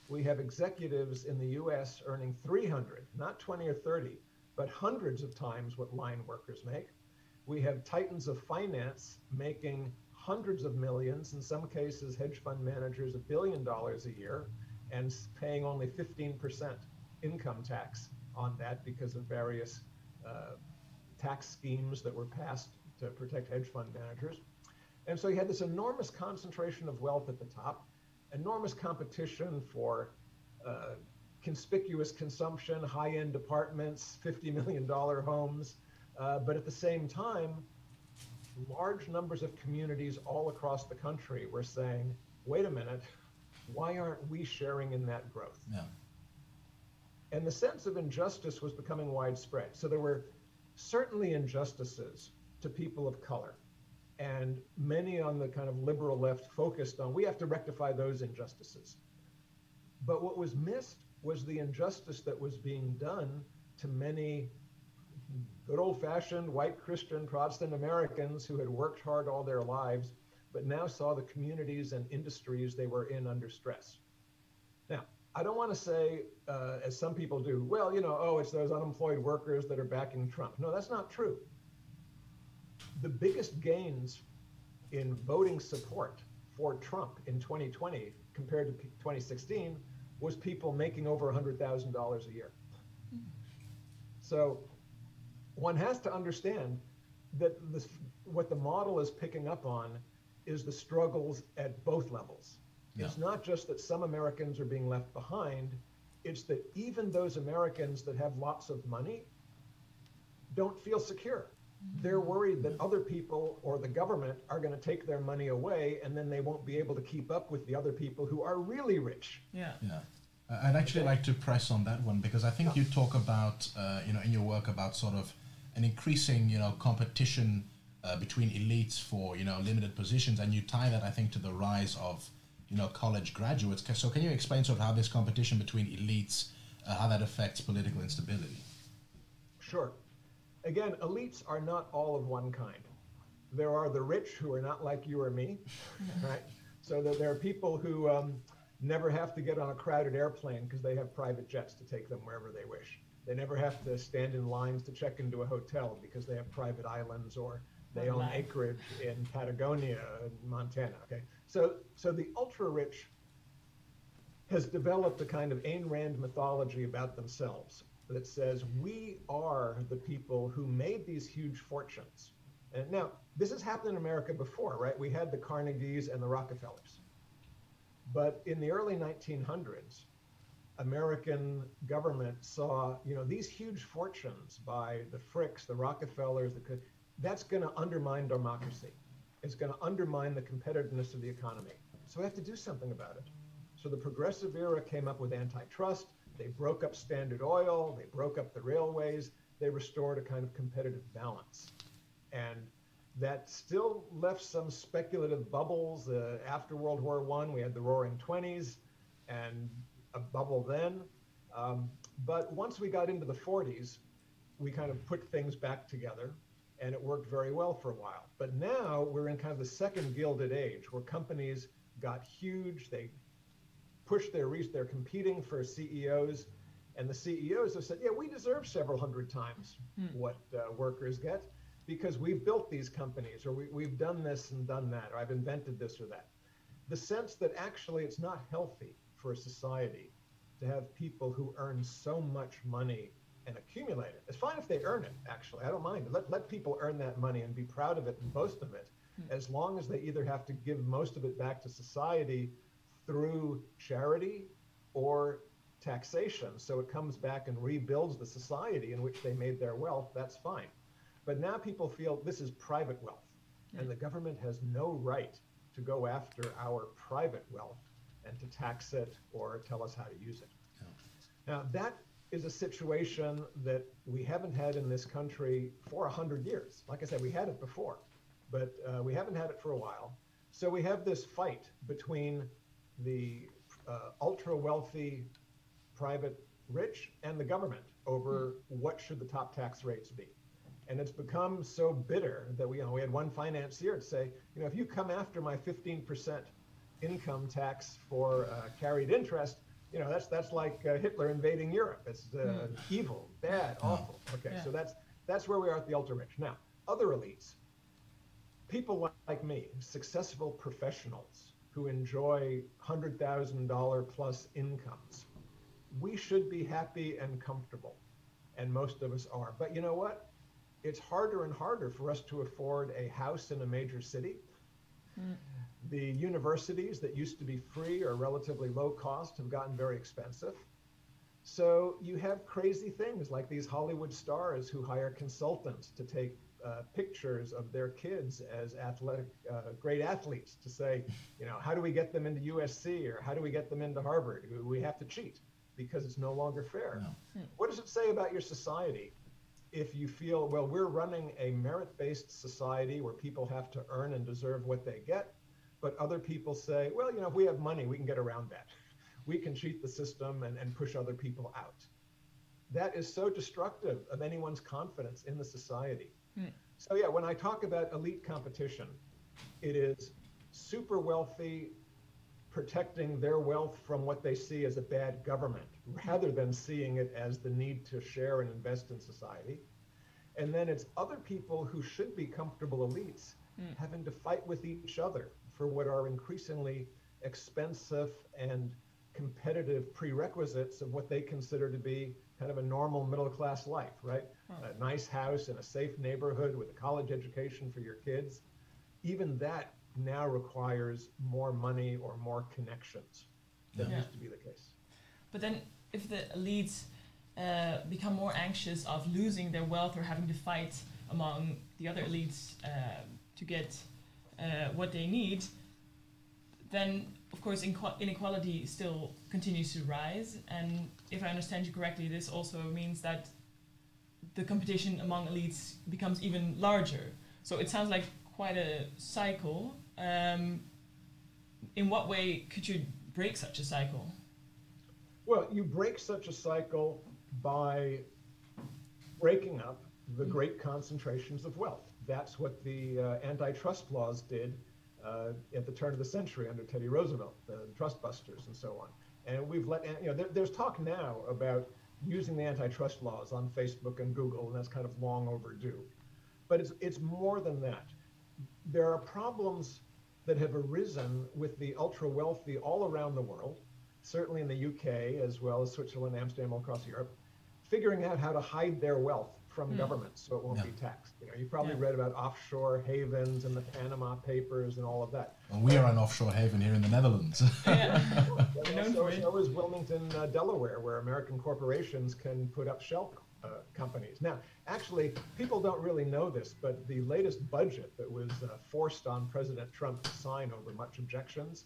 we have executives in the US earning 300, not 20 or 30, but hundreds of times what line workers make. We have titans of finance making hundreds of millions, in some cases, hedge fund managers a billion dollars a year, and paying only 15% income tax on that because of various uh, tax schemes that were passed to protect hedge fund managers. And so you had this enormous concentration of wealth at the top, enormous competition for uh, conspicuous consumption, high end apartments, $50 million homes. Uh, but at the same time, large numbers of communities all across the country were saying, wait a minute, why aren't we sharing in that growth? Yeah. And the sense of injustice was becoming widespread. So there were certainly injustices to people of color. And many on the kind of liberal left focused on we have to rectify those injustices. But what was missed was the injustice that was being done to many good old fashioned white Christian Protestant Americans who had worked hard all their lives, but now saw the communities and industries they were in under stress. Now, I don't want to say, uh, as some people do, well, you know, oh, it's those unemployed workers that are backing Trump. No, that's not true. The biggest gains in voting support for Trump in 2020 compared to 2016 was people making over $100,000 a year. So one has to understand that this, what the model is picking up on is the struggles at both levels. Yeah. It's not just that some Americans are being left behind, it's that even those Americans that have lots of money don't feel secure. They're worried that other people or the government are going to take their money away and then they won't be able to keep up with the other people who are really rich. Yeah. Yeah. I'd actually like to press on that one because I think you talk about, uh, you know, in your work about sort of an increasing, you know, competition uh, between elites for, you know, limited positions, and you tie that, I think, to the rise of, you know, college graduates. So, can you explain sort of how this competition between elites, uh, how that affects political instability? Sure. Again, elites are not all of one kind. There are the rich who are not like you or me, right? So that there are people who um, never have to get on a crowded airplane because they have private jets to take them wherever they wish. They never have to stand in lines to check into a hotel because they have private islands or they own acreage in Patagonia, and Montana. Okay, so so the ultra rich has developed a kind of Ayn Rand mythology about themselves that says we are the people who made these huge fortunes. And now this has happened in America before, right? We had the Carnegies and the Rockefellers. But in the early 1900s, American government saw, you know, these huge fortunes by the Fricks, the Rockefellers, the, that's going to undermine democracy. It's going to undermine the competitiveness of the economy. So we have to do something about it. So the progressive era came up with antitrust. They broke up Standard Oil. They broke up the railways. They restored a kind of competitive balance. And that still left some speculative bubbles. Uh, after World War One, we had the Roaring Twenties, and a bubble then. Um, but once we got into the 40s, we kind of put things back together, and it worked very well for a while. But now we're in kind of the second Gilded Age, where companies got huge. They pushed their reach. They're competing for CEOs, and the CEOs have said, "Yeah, we deserve several hundred times hmm. what uh, workers get." because we've built these companies or we, we've done this and done that or I've invented this or that. The sense that actually it's not healthy for a society to have people who earn so much money and accumulate it. It's fine if they earn it, actually. I don't mind. Let, let people earn that money and be proud of it and boast of it, hmm. as long as they either have to give most of it back to society through charity or taxation. So it comes back and rebuilds the society in which they made their wealth. That's fine. But now people feel this is private wealth, and the government has no right to go after our private wealth and to tax it or tell us how to use it. Yeah. Now, that is a situation that we haven't had in this country for 100 years. Like I said, we had it before, but uh, we haven't had it for a while. So we have this fight between the uh, ultra wealthy private rich and the government over mm. what should the top tax rates be. And it's become so bitter that we, you know, we had one financier say, you know, if you come after my 15% income tax for uh, carried interest, you know, that's that's like uh, Hitler invading Europe. It's uh, evil, bad, awful. Okay, Yeah. so that's that's where we are at the ultra rich. Now, other elites, people like me, successful professionals who enjoy hundred thousand dollar plus incomes, we should be happy and comfortable, and most of us are. But you know what? It's harder and harder for us to afford a house in a major city. The universities that used to be free or relatively low cost have gotten very expensive. So you have crazy things like these Hollywood stars who hire consultants to take uh, pictures of their kids as athletic, uh, great athletes to say, you know, how do we get them into USC or how do we get them into Harvard? We have to cheat because it's no longer fair. What does it say about your society if you feel, well, we're running a merit based society where people have to earn and deserve what they get, but other people say, well, you know, if we have money, we can get around that. We can cheat the system and, and push other people out. That is so destructive of anyone's confidence in the society. Hmm. So, yeah, when I talk about elite competition, it is super wealthy protecting their wealth from what they see as a bad government rather than seeing it as the need to share and invest in society. And then it's other people who should be comfortable elites hmm. having to fight with each other for what are increasingly expensive and competitive prerequisites of what they consider to be kind of a normal middle class life, right? A nice house in a safe neighborhood with a college education for your kids. Even that now requires more money or more connections than Yeah. used to be the case. But then, if the elites uh, become more anxious of losing their wealth or having to fight among the other elites uh, to get uh, what they need, then of course inequ- inequality still continues to rise. And if I understand you correctly, this also means that the competition among elites becomes even larger. So it sounds like quite a cycle. Um, in what way could you break such a cycle? Well, you break such a cycle by breaking up the great concentrations of wealth. That's what the uh, antitrust laws did uh, at the turn of the century under Teddy Roosevelt, the trust busters and so on. And we've let, you know, there, there's talk now about using the antitrust laws on Facebook and Google, and that's kind of long overdue. But it's, it's more than that. There are problems that have arisen with the ultra wealthy all around the world, certainly in the UK as well as Switzerland, Amsterdam, all across Europe, figuring out how to hide their wealth from governments so it won't Yeah. be taxed. You know, you probably Yeah. read about offshore havens and the Panama Papers and all of that. Well, we are an offshore haven here in the Netherlands. Yeah. Well, known so, for it. so is Wilmington, uh, Delaware, where American corporations can put up shell uh, companies. Now, actually, people don't really know this, but the latest budget that was uh, forced on President Trump to sign over much objections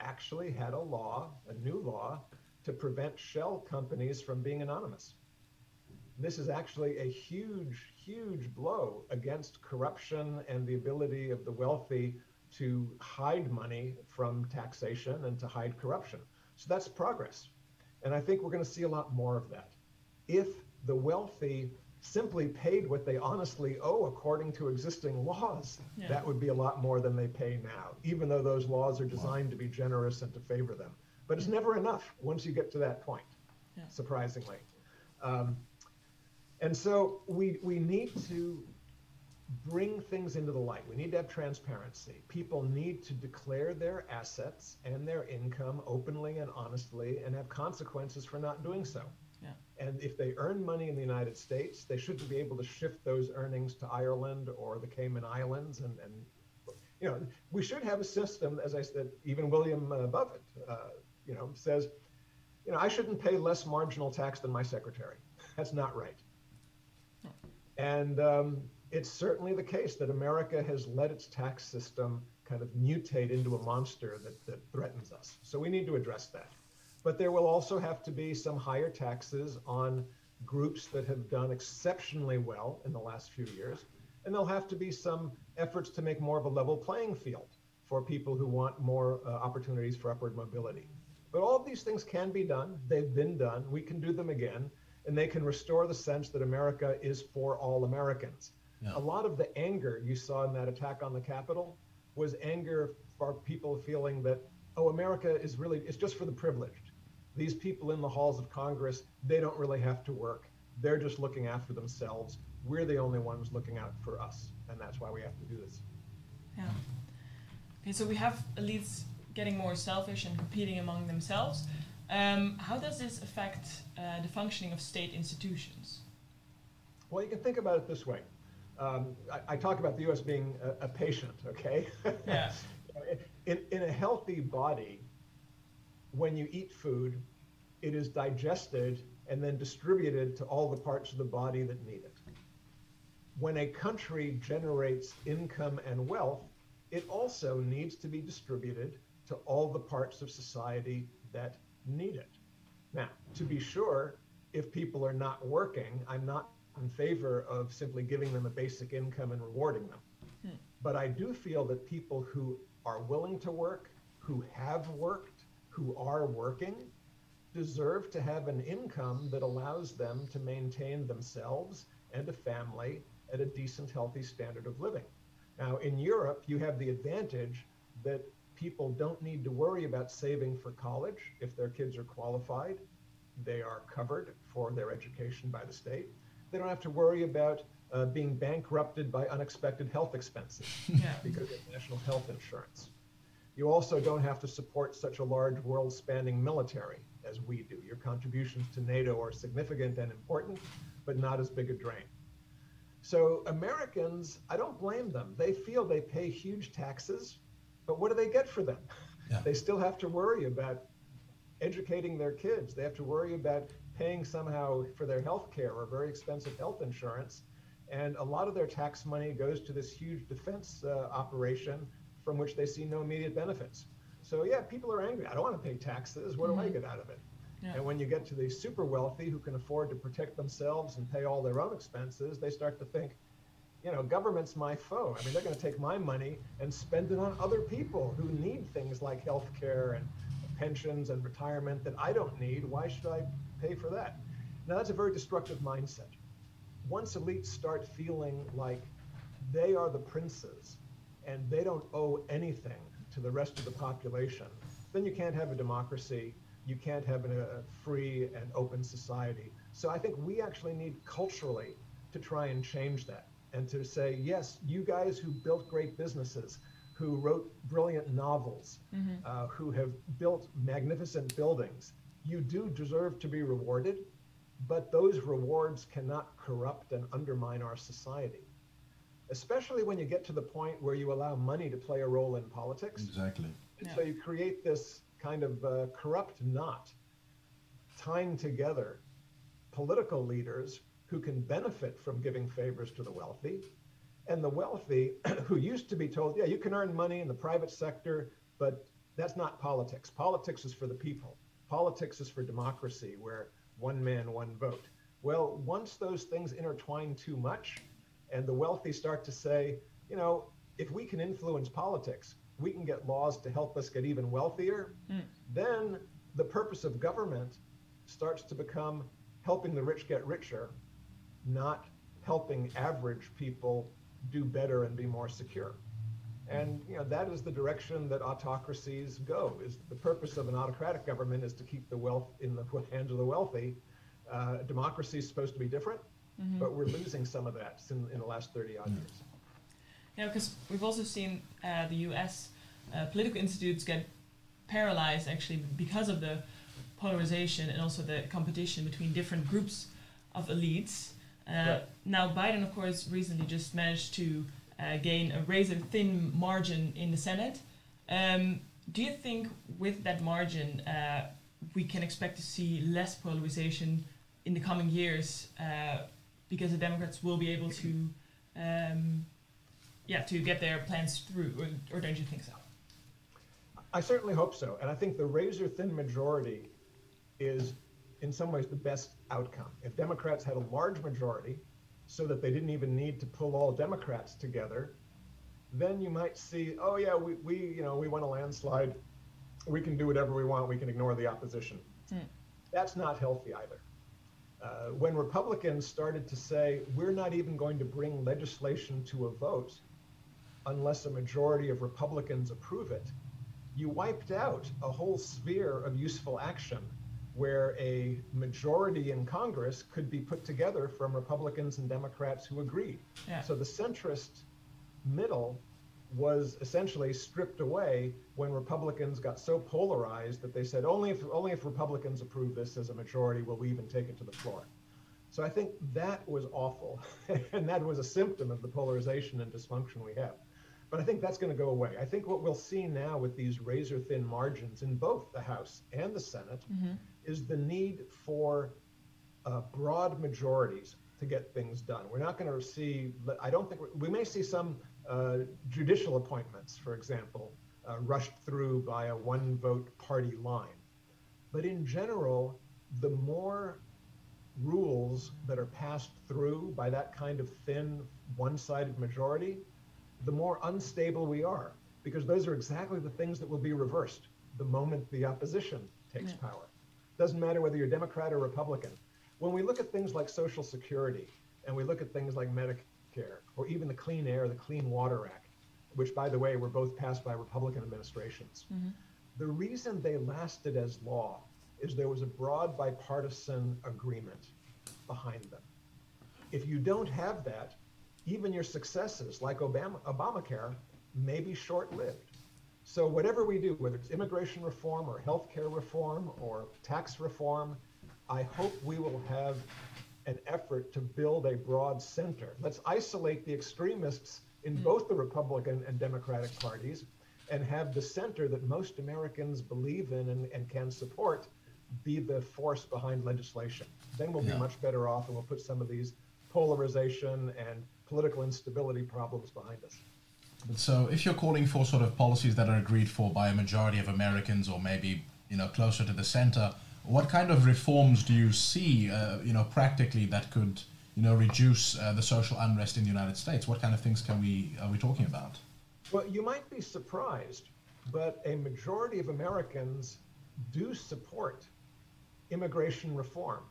actually had a law, a new law, to prevent shell companies from being anonymous. This is actually a huge, huge blow against corruption and the ability of the wealthy to hide money from taxation and to hide corruption. So that's progress. And I think we're going to see a lot more of that. If the wealthy simply paid what they honestly owe according to existing laws, Yeah. that would be a lot more than they pay now, even though those laws are designed to be generous and to favor them. But it's never enough once you get to that point, Yeah. surprisingly. Um, and so we, we need to bring things into the light. We need to have transparency. People need to declare their assets and their income openly and honestly and have consequences for not doing so. Yeah. And if they earn money in the United States, they shouldn't be able to shift those earnings to Ireland or the Cayman Islands. And, and you know, we should have a system, as I said, even William uh, Buffett, uh, you know, says, you know, I shouldn't pay less marginal tax than my secretary. That's not right. And um, it's certainly the case that America has let its tax system kind of mutate into a monster that, that threatens us. So we need to address that. But there will also have to be some higher taxes on groups that have done exceptionally well in the last few years. And there'll have to be some efforts to make more of a level playing field for people who want more uh, opportunities for upward mobility. But all of these things can be done. They've been done. We can do them again. And they can restore the sense that America is for all Americans. Yeah. A lot of the anger you saw in that attack on the Capitol was anger for people feeling that oh, America is really, it's just for the privileged. These people in the halls of Congress, they don't really have to work. They're just looking after themselves. We're the only ones looking out for us. And that's why we have to do this. Yeah. Okay, so we have elites getting more selfish and competing among themselves. Um, how does this affect uh, the functioning of state institutions? Well, you can think about it this way. Um, I, I, talk about the U.S. being a, a patient, okay? Yeah. in, in a healthy body, when you eat food, it is digested and then distributed to all the parts of the body that need it. When a country generates income and wealth, it also needs to be distributed to all the parts of society that need it. Now, to be sure, if people are not working, I'm not in favor of simply giving them a basic income and rewarding them. Hmm. But I do feel that people who are willing to work, who have worked, who are working, deserve to have an income that allows them to maintain themselves and a family at a decent, healthy standard of living. Now, in Europe, you have the advantage that people don't need to worry about saving for college if their kids are qualified. They are covered for their education by the state. They don't have to worry about uh, being bankrupted by unexpected health expenses yeah. because of national health insurance. You also don't have to support such a large world spanning military as we do. Your contributions to NATO are significant and important, but not as big a drain. So, Americans, I don't blame them. They feel they pay huge taxes, but what do they get for them? Yeah. They still have to worry about educating their kids. They have to worry about paying somehow for their health care or very expensive health insurance. And a lot of their tax money goes to this huge defense uh, operation from which they see no immediate benefits. So yeah, people are angry. I don't want to pay taxes. What mm-hmm. do I mm-hmm. get out of it? Yeah. And when you get to the super wealthy who can afford to protect themselves and pay all their own expenses, they start to think, you know, government's my foe. I mean, they're going to take my money and spend it on other people who need things like health care and pensions and retirement that I don't need. Why should I pay for that? Now, that's a very destructive mindset. Once elites start feeling like they are the princes and they don't owe anything to the rest of the population, then you can't have a democracy. You can't have a free and open society. So I think we actually need culturally to try and change that and to say, yes, you guys who built great businesses, who wrote brilliant novels, mm-hmm. uh, who have built magnificent buildings, you do deserve to be rewarded, but those rewards cannot corrupt and undermine our society especially when you get to the point where you allow money to play a role in politics. Exactly. And yeah. so you create this kind of uh, corrupt knot tying together political leaders who can benefit from giving favors to the wealthy and the wealthy who used to be told, yeah, you can earn money in the private sector, but that's not politics. Politics is for the people. Politics is for democracy, where one man, one vote. Well, once those things intertwine too much, and the wealthy start to say, you know, if we can influence politics, we can get laws to help us get even wealthier, mm. then the purpose of government starts to become helping the rich get richer, not helping average people do better and be more secure. And you know that is the direction that autocracies go. Is the purpose of an autocratic government is to keep the wealth in the hands of the wealthy. Uh, democracy is supposed to be different. Mm-hmm. But we're losing some of that in, in the last 30 odd years. Yeah, because we've also seen uh, the US uh, political institutes get paralyzed actually because of the polarization and also the competition between different groups of elites. Uh, right. Now, Biden, of course, recently just managed to uh, gain a razor thin margin in the Senate. Um, do you think with that margin, uh, we can expect to see less polarization in the coming years uh, because the Democrats will be able to, um, yeah, to get their plans through, or, or don't you think so? I certainly hope so, and I think the razor thin majority is, in some ways, the best outcome. If Democrats had a large majority, so that they didn't even need to pull all Democrats together, then you might see, oh yeah, we, we you know we want a landslide, we can do whatever we want, we can ignore the opposition. Hmm. That's not healthy either. Uh, when Republicans started to say, we're not even going to bring legislation to a vote unless a majority of Republicans approve it, you wiped out a whole sphere of useful action where a majority in Congress could be put together from Republicans and Democrats who agreed. Yeah. So the centrist middle was essentially stripped away when Republicans got so polarized that they said only if only if Republicans approve this as a majority will we even take it to the floor. So I think that was awful, and that was a symptom of the polarization and dysfunction we have. But I think that's going to go away. I think what we'll see now with these razor thin margins in both the House and the Senate mm-hmm. Is the need for uh, broad majorities to get things done. We're not going to see, I don't think, we may see some uh, judicial appointments, for example, uh, rushed through by a one vote party line. But in general, the more rules that are passed through by that kind of thin, one sided majority, the more unstable we are, because those are exactly the things that will be reversed the moment the opposition takes Yeah. power. Doesn't matter whether you're Democrat or Republican. When we look at things like Social Security and we look at things like Medicare or even the Clean Air, the Clean Water Act, which, by the way, were both passed by Republican administrations, mm-hmm. the reason they lasted as law is there was a broad bipartisan agreement behind them. If you don't have that, even your successes like Obama, Obamacare may be short lived. So, whatever we do, whether it's immigration reform or healthcare reform or tax reform, I hope we will have an effort to build a broad center. Let's isolate the extremists in mm. both the Republican and Democratic parties and have the center that most Americans believe in and, and can support be the force behind legislation. Then we'll Yeah. be much better off and we'll put some of these polarization and political instability problems behind us. So, if you're calling for sort of policies that are agreed for by a majority of Americans, or maybe you know closer to the center, what kind of reforms do you see, uh, you know, practically that could you know reduce uh, the social unrest in the United States? What kind of things can we are we talking about? Well, you might be surprised, but a majority of Americans do support immigration reform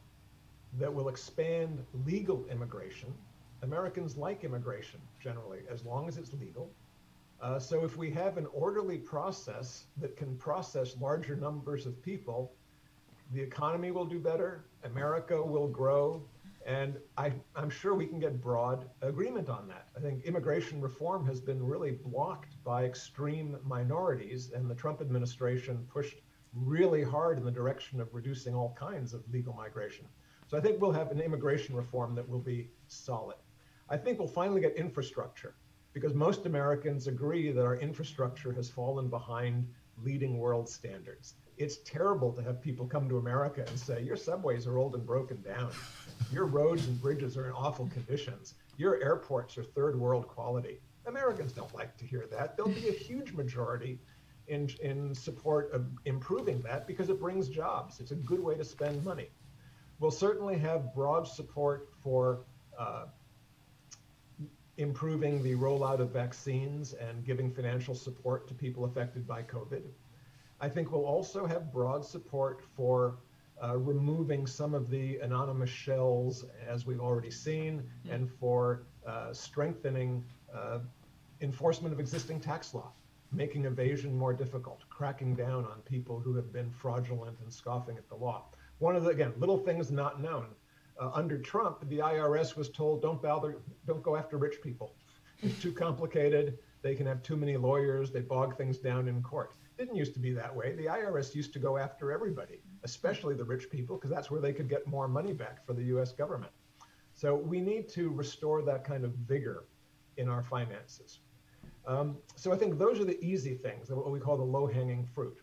that will expand legal immigration. Americans like immigration generally, as long as it's legal. Uh, so if we have an orderly process that can process larger numbers of people, the economy will do better, America will grow, and I, I'm sure we can get broad agreement on that. I think immigration reform has been really blocked by extreme minorities, and the Trump administration pushed really hard in the direction of reducing all kinds of legal migration. So I think we'll have an immigration reform that will be solid. I think we'll finally get infrastructure because most Americans agree that our infrastructure has fallen behind leading world standards. It's terrible to have people come to America and say, Your subways are old and broken down. Your roads and bridges are in awful conditions. Your airports are third world quality. Americans don't like to hear that. There'll be a huge majority in, in support of improving that because it brings jobs. It's a good way to spend money. We'll certainly have broad support for uh, improving the rollout of vaccines and giving financial support to people affected by COVID. I think we'll also have broad support for uh, removing some of the anonymous shells, as we've already seen, and for uh, strengthening uh, enforcement of existing tax law, making evasion more difficult, cracking down on people who have been fraudulent and scoffing at the law. One of the, again, little things not known. Uh, under Trump, the IRS was told, don't bother, don't go after rich people. It's too complicated. They can have too many lawyers. They bog things down in court. It didn't used to be that way. The IRS used to go after everybody, especially the rich people, because that's where they could get more money back for the US government. So we need to restore that kind of vigor in our finances. Um, so I think those are the easy things, what we call the low hanging fruit.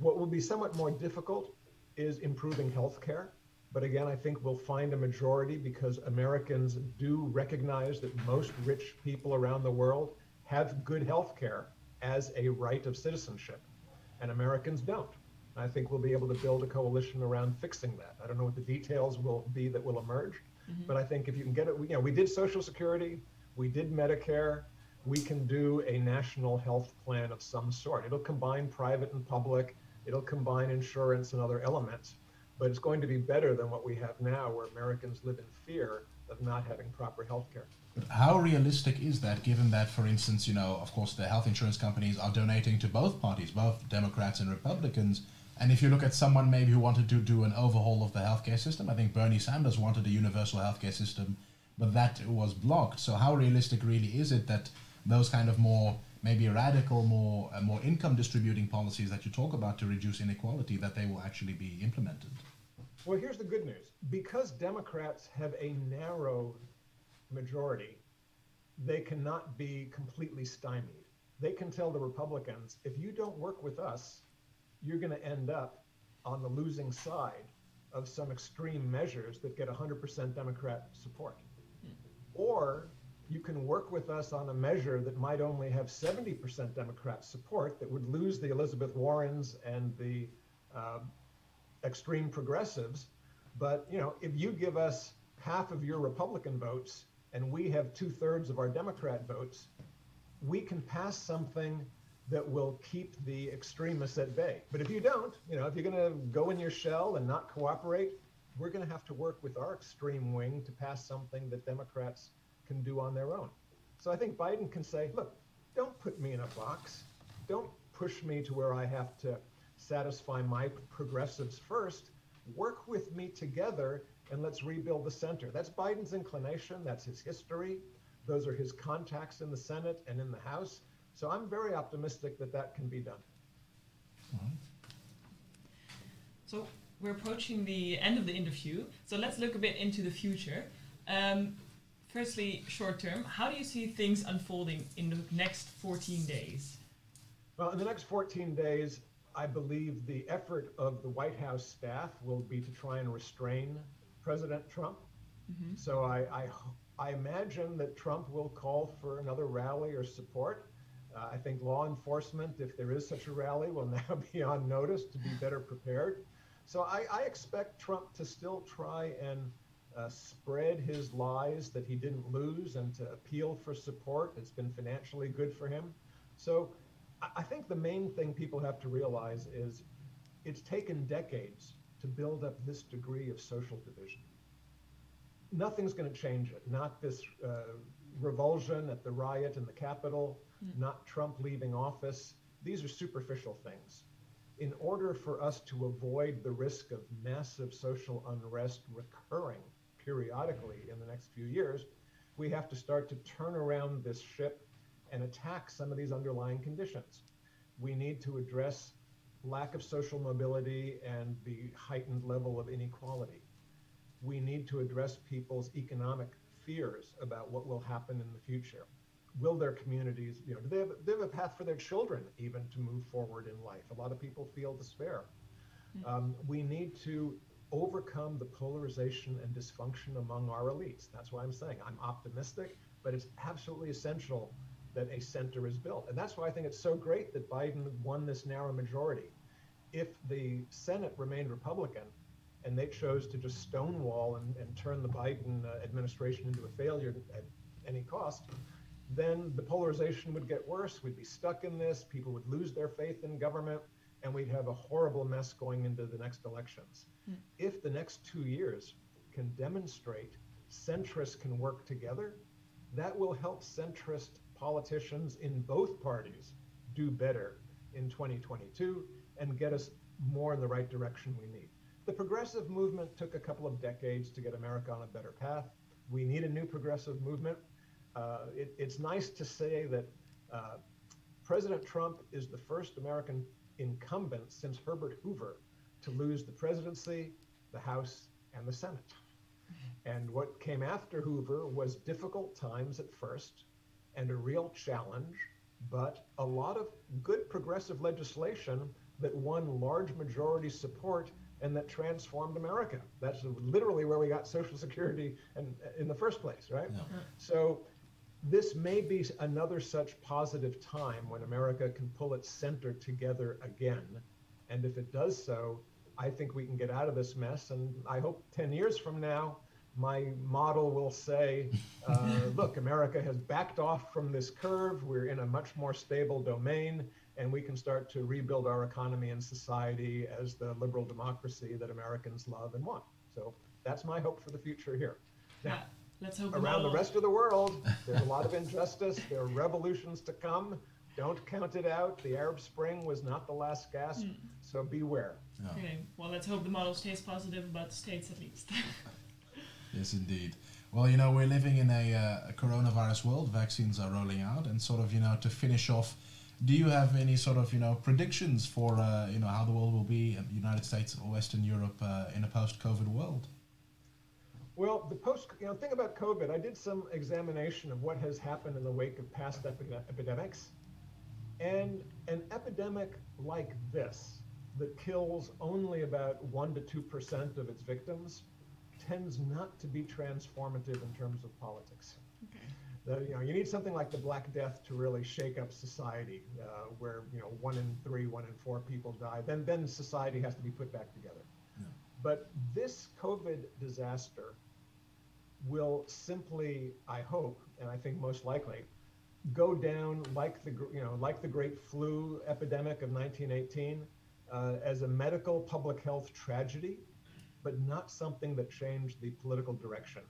What will be somewhat more difficult is improving healthcare. But again, I think we'll find a majority because Americans do recognize that most rich people around the world have good health care as a right of citizenship, and Americans don't. And I think we'll be able to build a coalition around fixing that. I don't know what the details will be that will emerge, mm-hmm. but I think if you can get it, you know, we did Social Security, we did Medicare, we can do a national health plan of some sort. It'll combine private and public, it'll combine insurance and other elements but it's going to be better than what we have now, where Americans live in fear of not having proper health care. How realistic is that, given that, for instance, you know, of course, the health insurance companies are donating to both parties, both Democrats and Republicans? And if you look at someone maybe who wanted to do an overhaul of the healthcare system, I think Bernie Sanders wanted a universal healthcare system, but that was blocked. So how realistic really is it that those kind of more maybe radical, more uh, more income distributing policies that you talk about to reduce inequality that they will actually be implemented? Well, here's the good news. Because Democrats have a narrow majority, they cannot be completely stymied. They can tell the Republicans, if you don't work with us, you're going to end up on the losing side of some extreme measures that get 100% Democrat support. Or you can work with us on a measure that might only have 70% Democrat support that would lose the Elizabeth Warrens and the uh, extreme progressives. But you know, if you give us half of your Republican votes and we have two thirds of our Democrat votes, we can pass something that will keep the extremists at bay. But if you don't, you know, if you're going to go in your shell and not cooperate, we're going to have to work with our extreme wing to pass something that Democrats can do on their own. So I think Biden can say, look, don't put me in a box. Don't push me to where I have to satisfy my progressives first. Work with me together and let's rebuild the center. That's Biden's inclination. That's his history. Those are his contacts in the Senate and in the House. So I'm very optimistic that that can be done. So we're approaching the end of the interview. So let's look a bit into the future. Um, firstly, short term, how do you see things unfolding in the next 14 days? Well, in the next 14 days, I believe the effort of the White House staff will be to try and restrain President Trump. Mm-hmm. So I, I, I, imagine that Trump will call for another rally or support. Uh, I think law enforcement, if there is such a rally, will now be on notice to be better prepared. So I, I expect Trump to still try and uh, spread his lies that he didn't lose and to appeal for support. It's been financially good for him. So I think the main thing people have to realize is it's taken decades to build up this degree of social division. Nothing's going to change it. Not this uh, revulsion at the riot in the Capitol, mm. not Trump leaving office. These are superficial things. In order for us to avoid the risk of massive social unrest recurring periodically in the next few years, we have to start to turn around this ship and attack some of these underlying conditions. We need to address lack of social mobility and the heightened level of inequality. We need to address people's economic fears about what will happen in the future. Will their communities, you know, do they have, they have a path for their children even to move forward in life? A lot of people feel despair. Mm-hmm. Um, we need to overcome the polarization and dysfunction among our elites. That's why I'm saying I'm optimistic, but it's absolutely essential that a center is built. And that's why I think it's so great that Biden won this narrow majority. If the Senate remained Republican and they chose to just stonewall and, and turn the Biden uh, administration into a failure at any cost, then the polarization would get worse. We'd be stuck in this. People would lose their faith in government, and we'd have a horrible mess going into the next elections. Mm. If the next two years can demonstrate centrists can work together, that will help centrist politicians in both parties do better in 2022 and get us more in the right direction we need. The progressive movement took a couple of decades to get America on a better path. We need a new progressive movement. Uh, it, it's nice to say that uh, President Trump is the first American incumbent since Herbert Hoover to lose the presidency, the House, and the Senate. And what came after Hoover was difficult times at first, and a real challenge, but a lot of good progressive legislation that won large majority support and that transformed America. That's literally where we got Social Security and uh, in the first place, right? So this may be another such positive time when America can pull its center together again. And if it does so, I think we can get out of this mess. And I hope 10 years from now, my model will say, uh, look, America has backed off from this curve. We're in a much more stable domain, and we can start to rebuild our economy and society as the liberal democracy that Americans love and want. So that's my hope for the future here. Now, Let's hope around the rest of the world, there's a lot of injustice. There are revolutions to come. Don't count it out. The Arab Spring was not the last gasp, so beware. Yeah. Okay, well, let's hope the model stays positive about the states at least. Yes, indeed. Well, you know, we're living in a, uh, a coronavirus world. Vaccines are rolling out, and sort of, you know, to finish off, do you have any sort of, you know, predictions for, uh, you know, how the world will be, in United States or Western Europe, uh, in a post-COVID world? Well, the post, you know, thing about COVID, I did some examination of what has happened in the wake of past epi- epidemics. And an epidemic like this, that kills only about 1% to 2% of its victims, tends not to be transformative in terms of politics. okay. The, you know, you need something like the Black Death to really shake up society, uh, where you know one in three, one in four people die. Then, then society has to be put back together. Yeah. But this COVID disaster will simply, I hope, and I think most likely, go down like the you know like the Great Flu epidemic of 1918 uh, as a medical public health tragedy, but not something that changed the political direction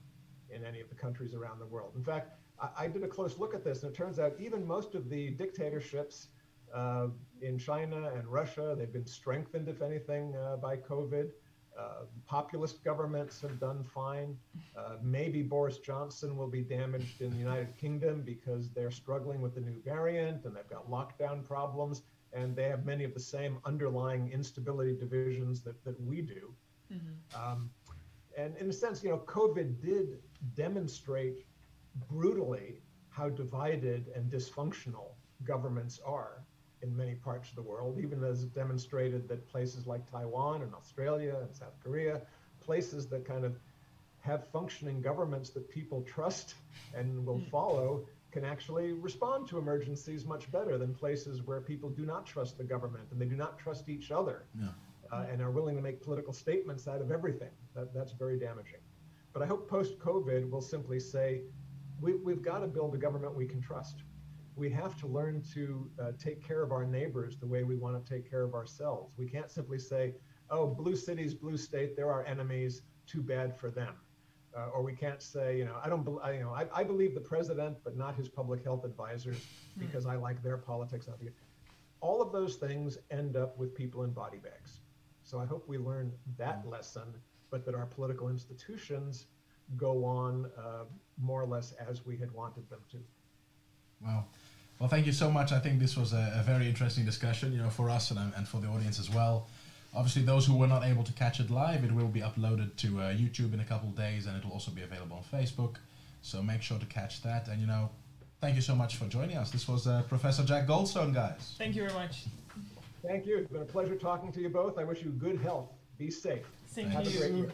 in any of the countries around the world. In fact, I, I did a close look at this, and it turns out even most of the dictatorships uh, in China and Russia, they've been strengthened, if anything, uh, by COVID. Uh, populist governments have done fine. Uh, maybe Boris Johnson will be damaged in the United Kingdom because they're struggling with the new variant and they've got lockdown problems and they have many of the same underlying instability divisions that, that we do. Um, and in a sense, you know, COVID did demonstrate brutally how divided and dysfunctional governments are in many parts of the world, even as it demonstrated that places like Taiwan and Australia and South Korea, places that kind of have functioning governments that people trust and will follow, can actually respond to emergencies much better than places where people do not trust the government and they do not trust each other Yeah. uh, and are willing to make political statements out of everything. That, that's very damaging. But I hope post COVID will simply say we, we've got to build a government we can trust. We have to learn to uh, take care of our neighbors the way we want to take care of ourselves. We can't simply say, oh, blue cities, blue state, they're our enemies, too bad for them. Uh, or we can't say, you know, I don't, I, you know, I, I believe the president, but not his public health advisors because I like their politics. All of those things end up with people in body bags. So I hope we learn that lesson, but that our political institutions go on uh, more or less as we had wanted them to. Wow. Well, thank you so much. I think this was a, a very interesting discussion, you know, for us and, and for the audience as well. Obviously, those who were not able to catch it live, it will be uploaded to uh, YouTube in a couple of days, and it will also be available on Facebook. So make sure to catch that. And you know, thank you so much for joining us. This was uh, Professor Jack Goldstone, guys. Thank you very much. Thank you. It's been a pleasure talking to you both. I wish you good health. Be safe. Thank Have a you. great year.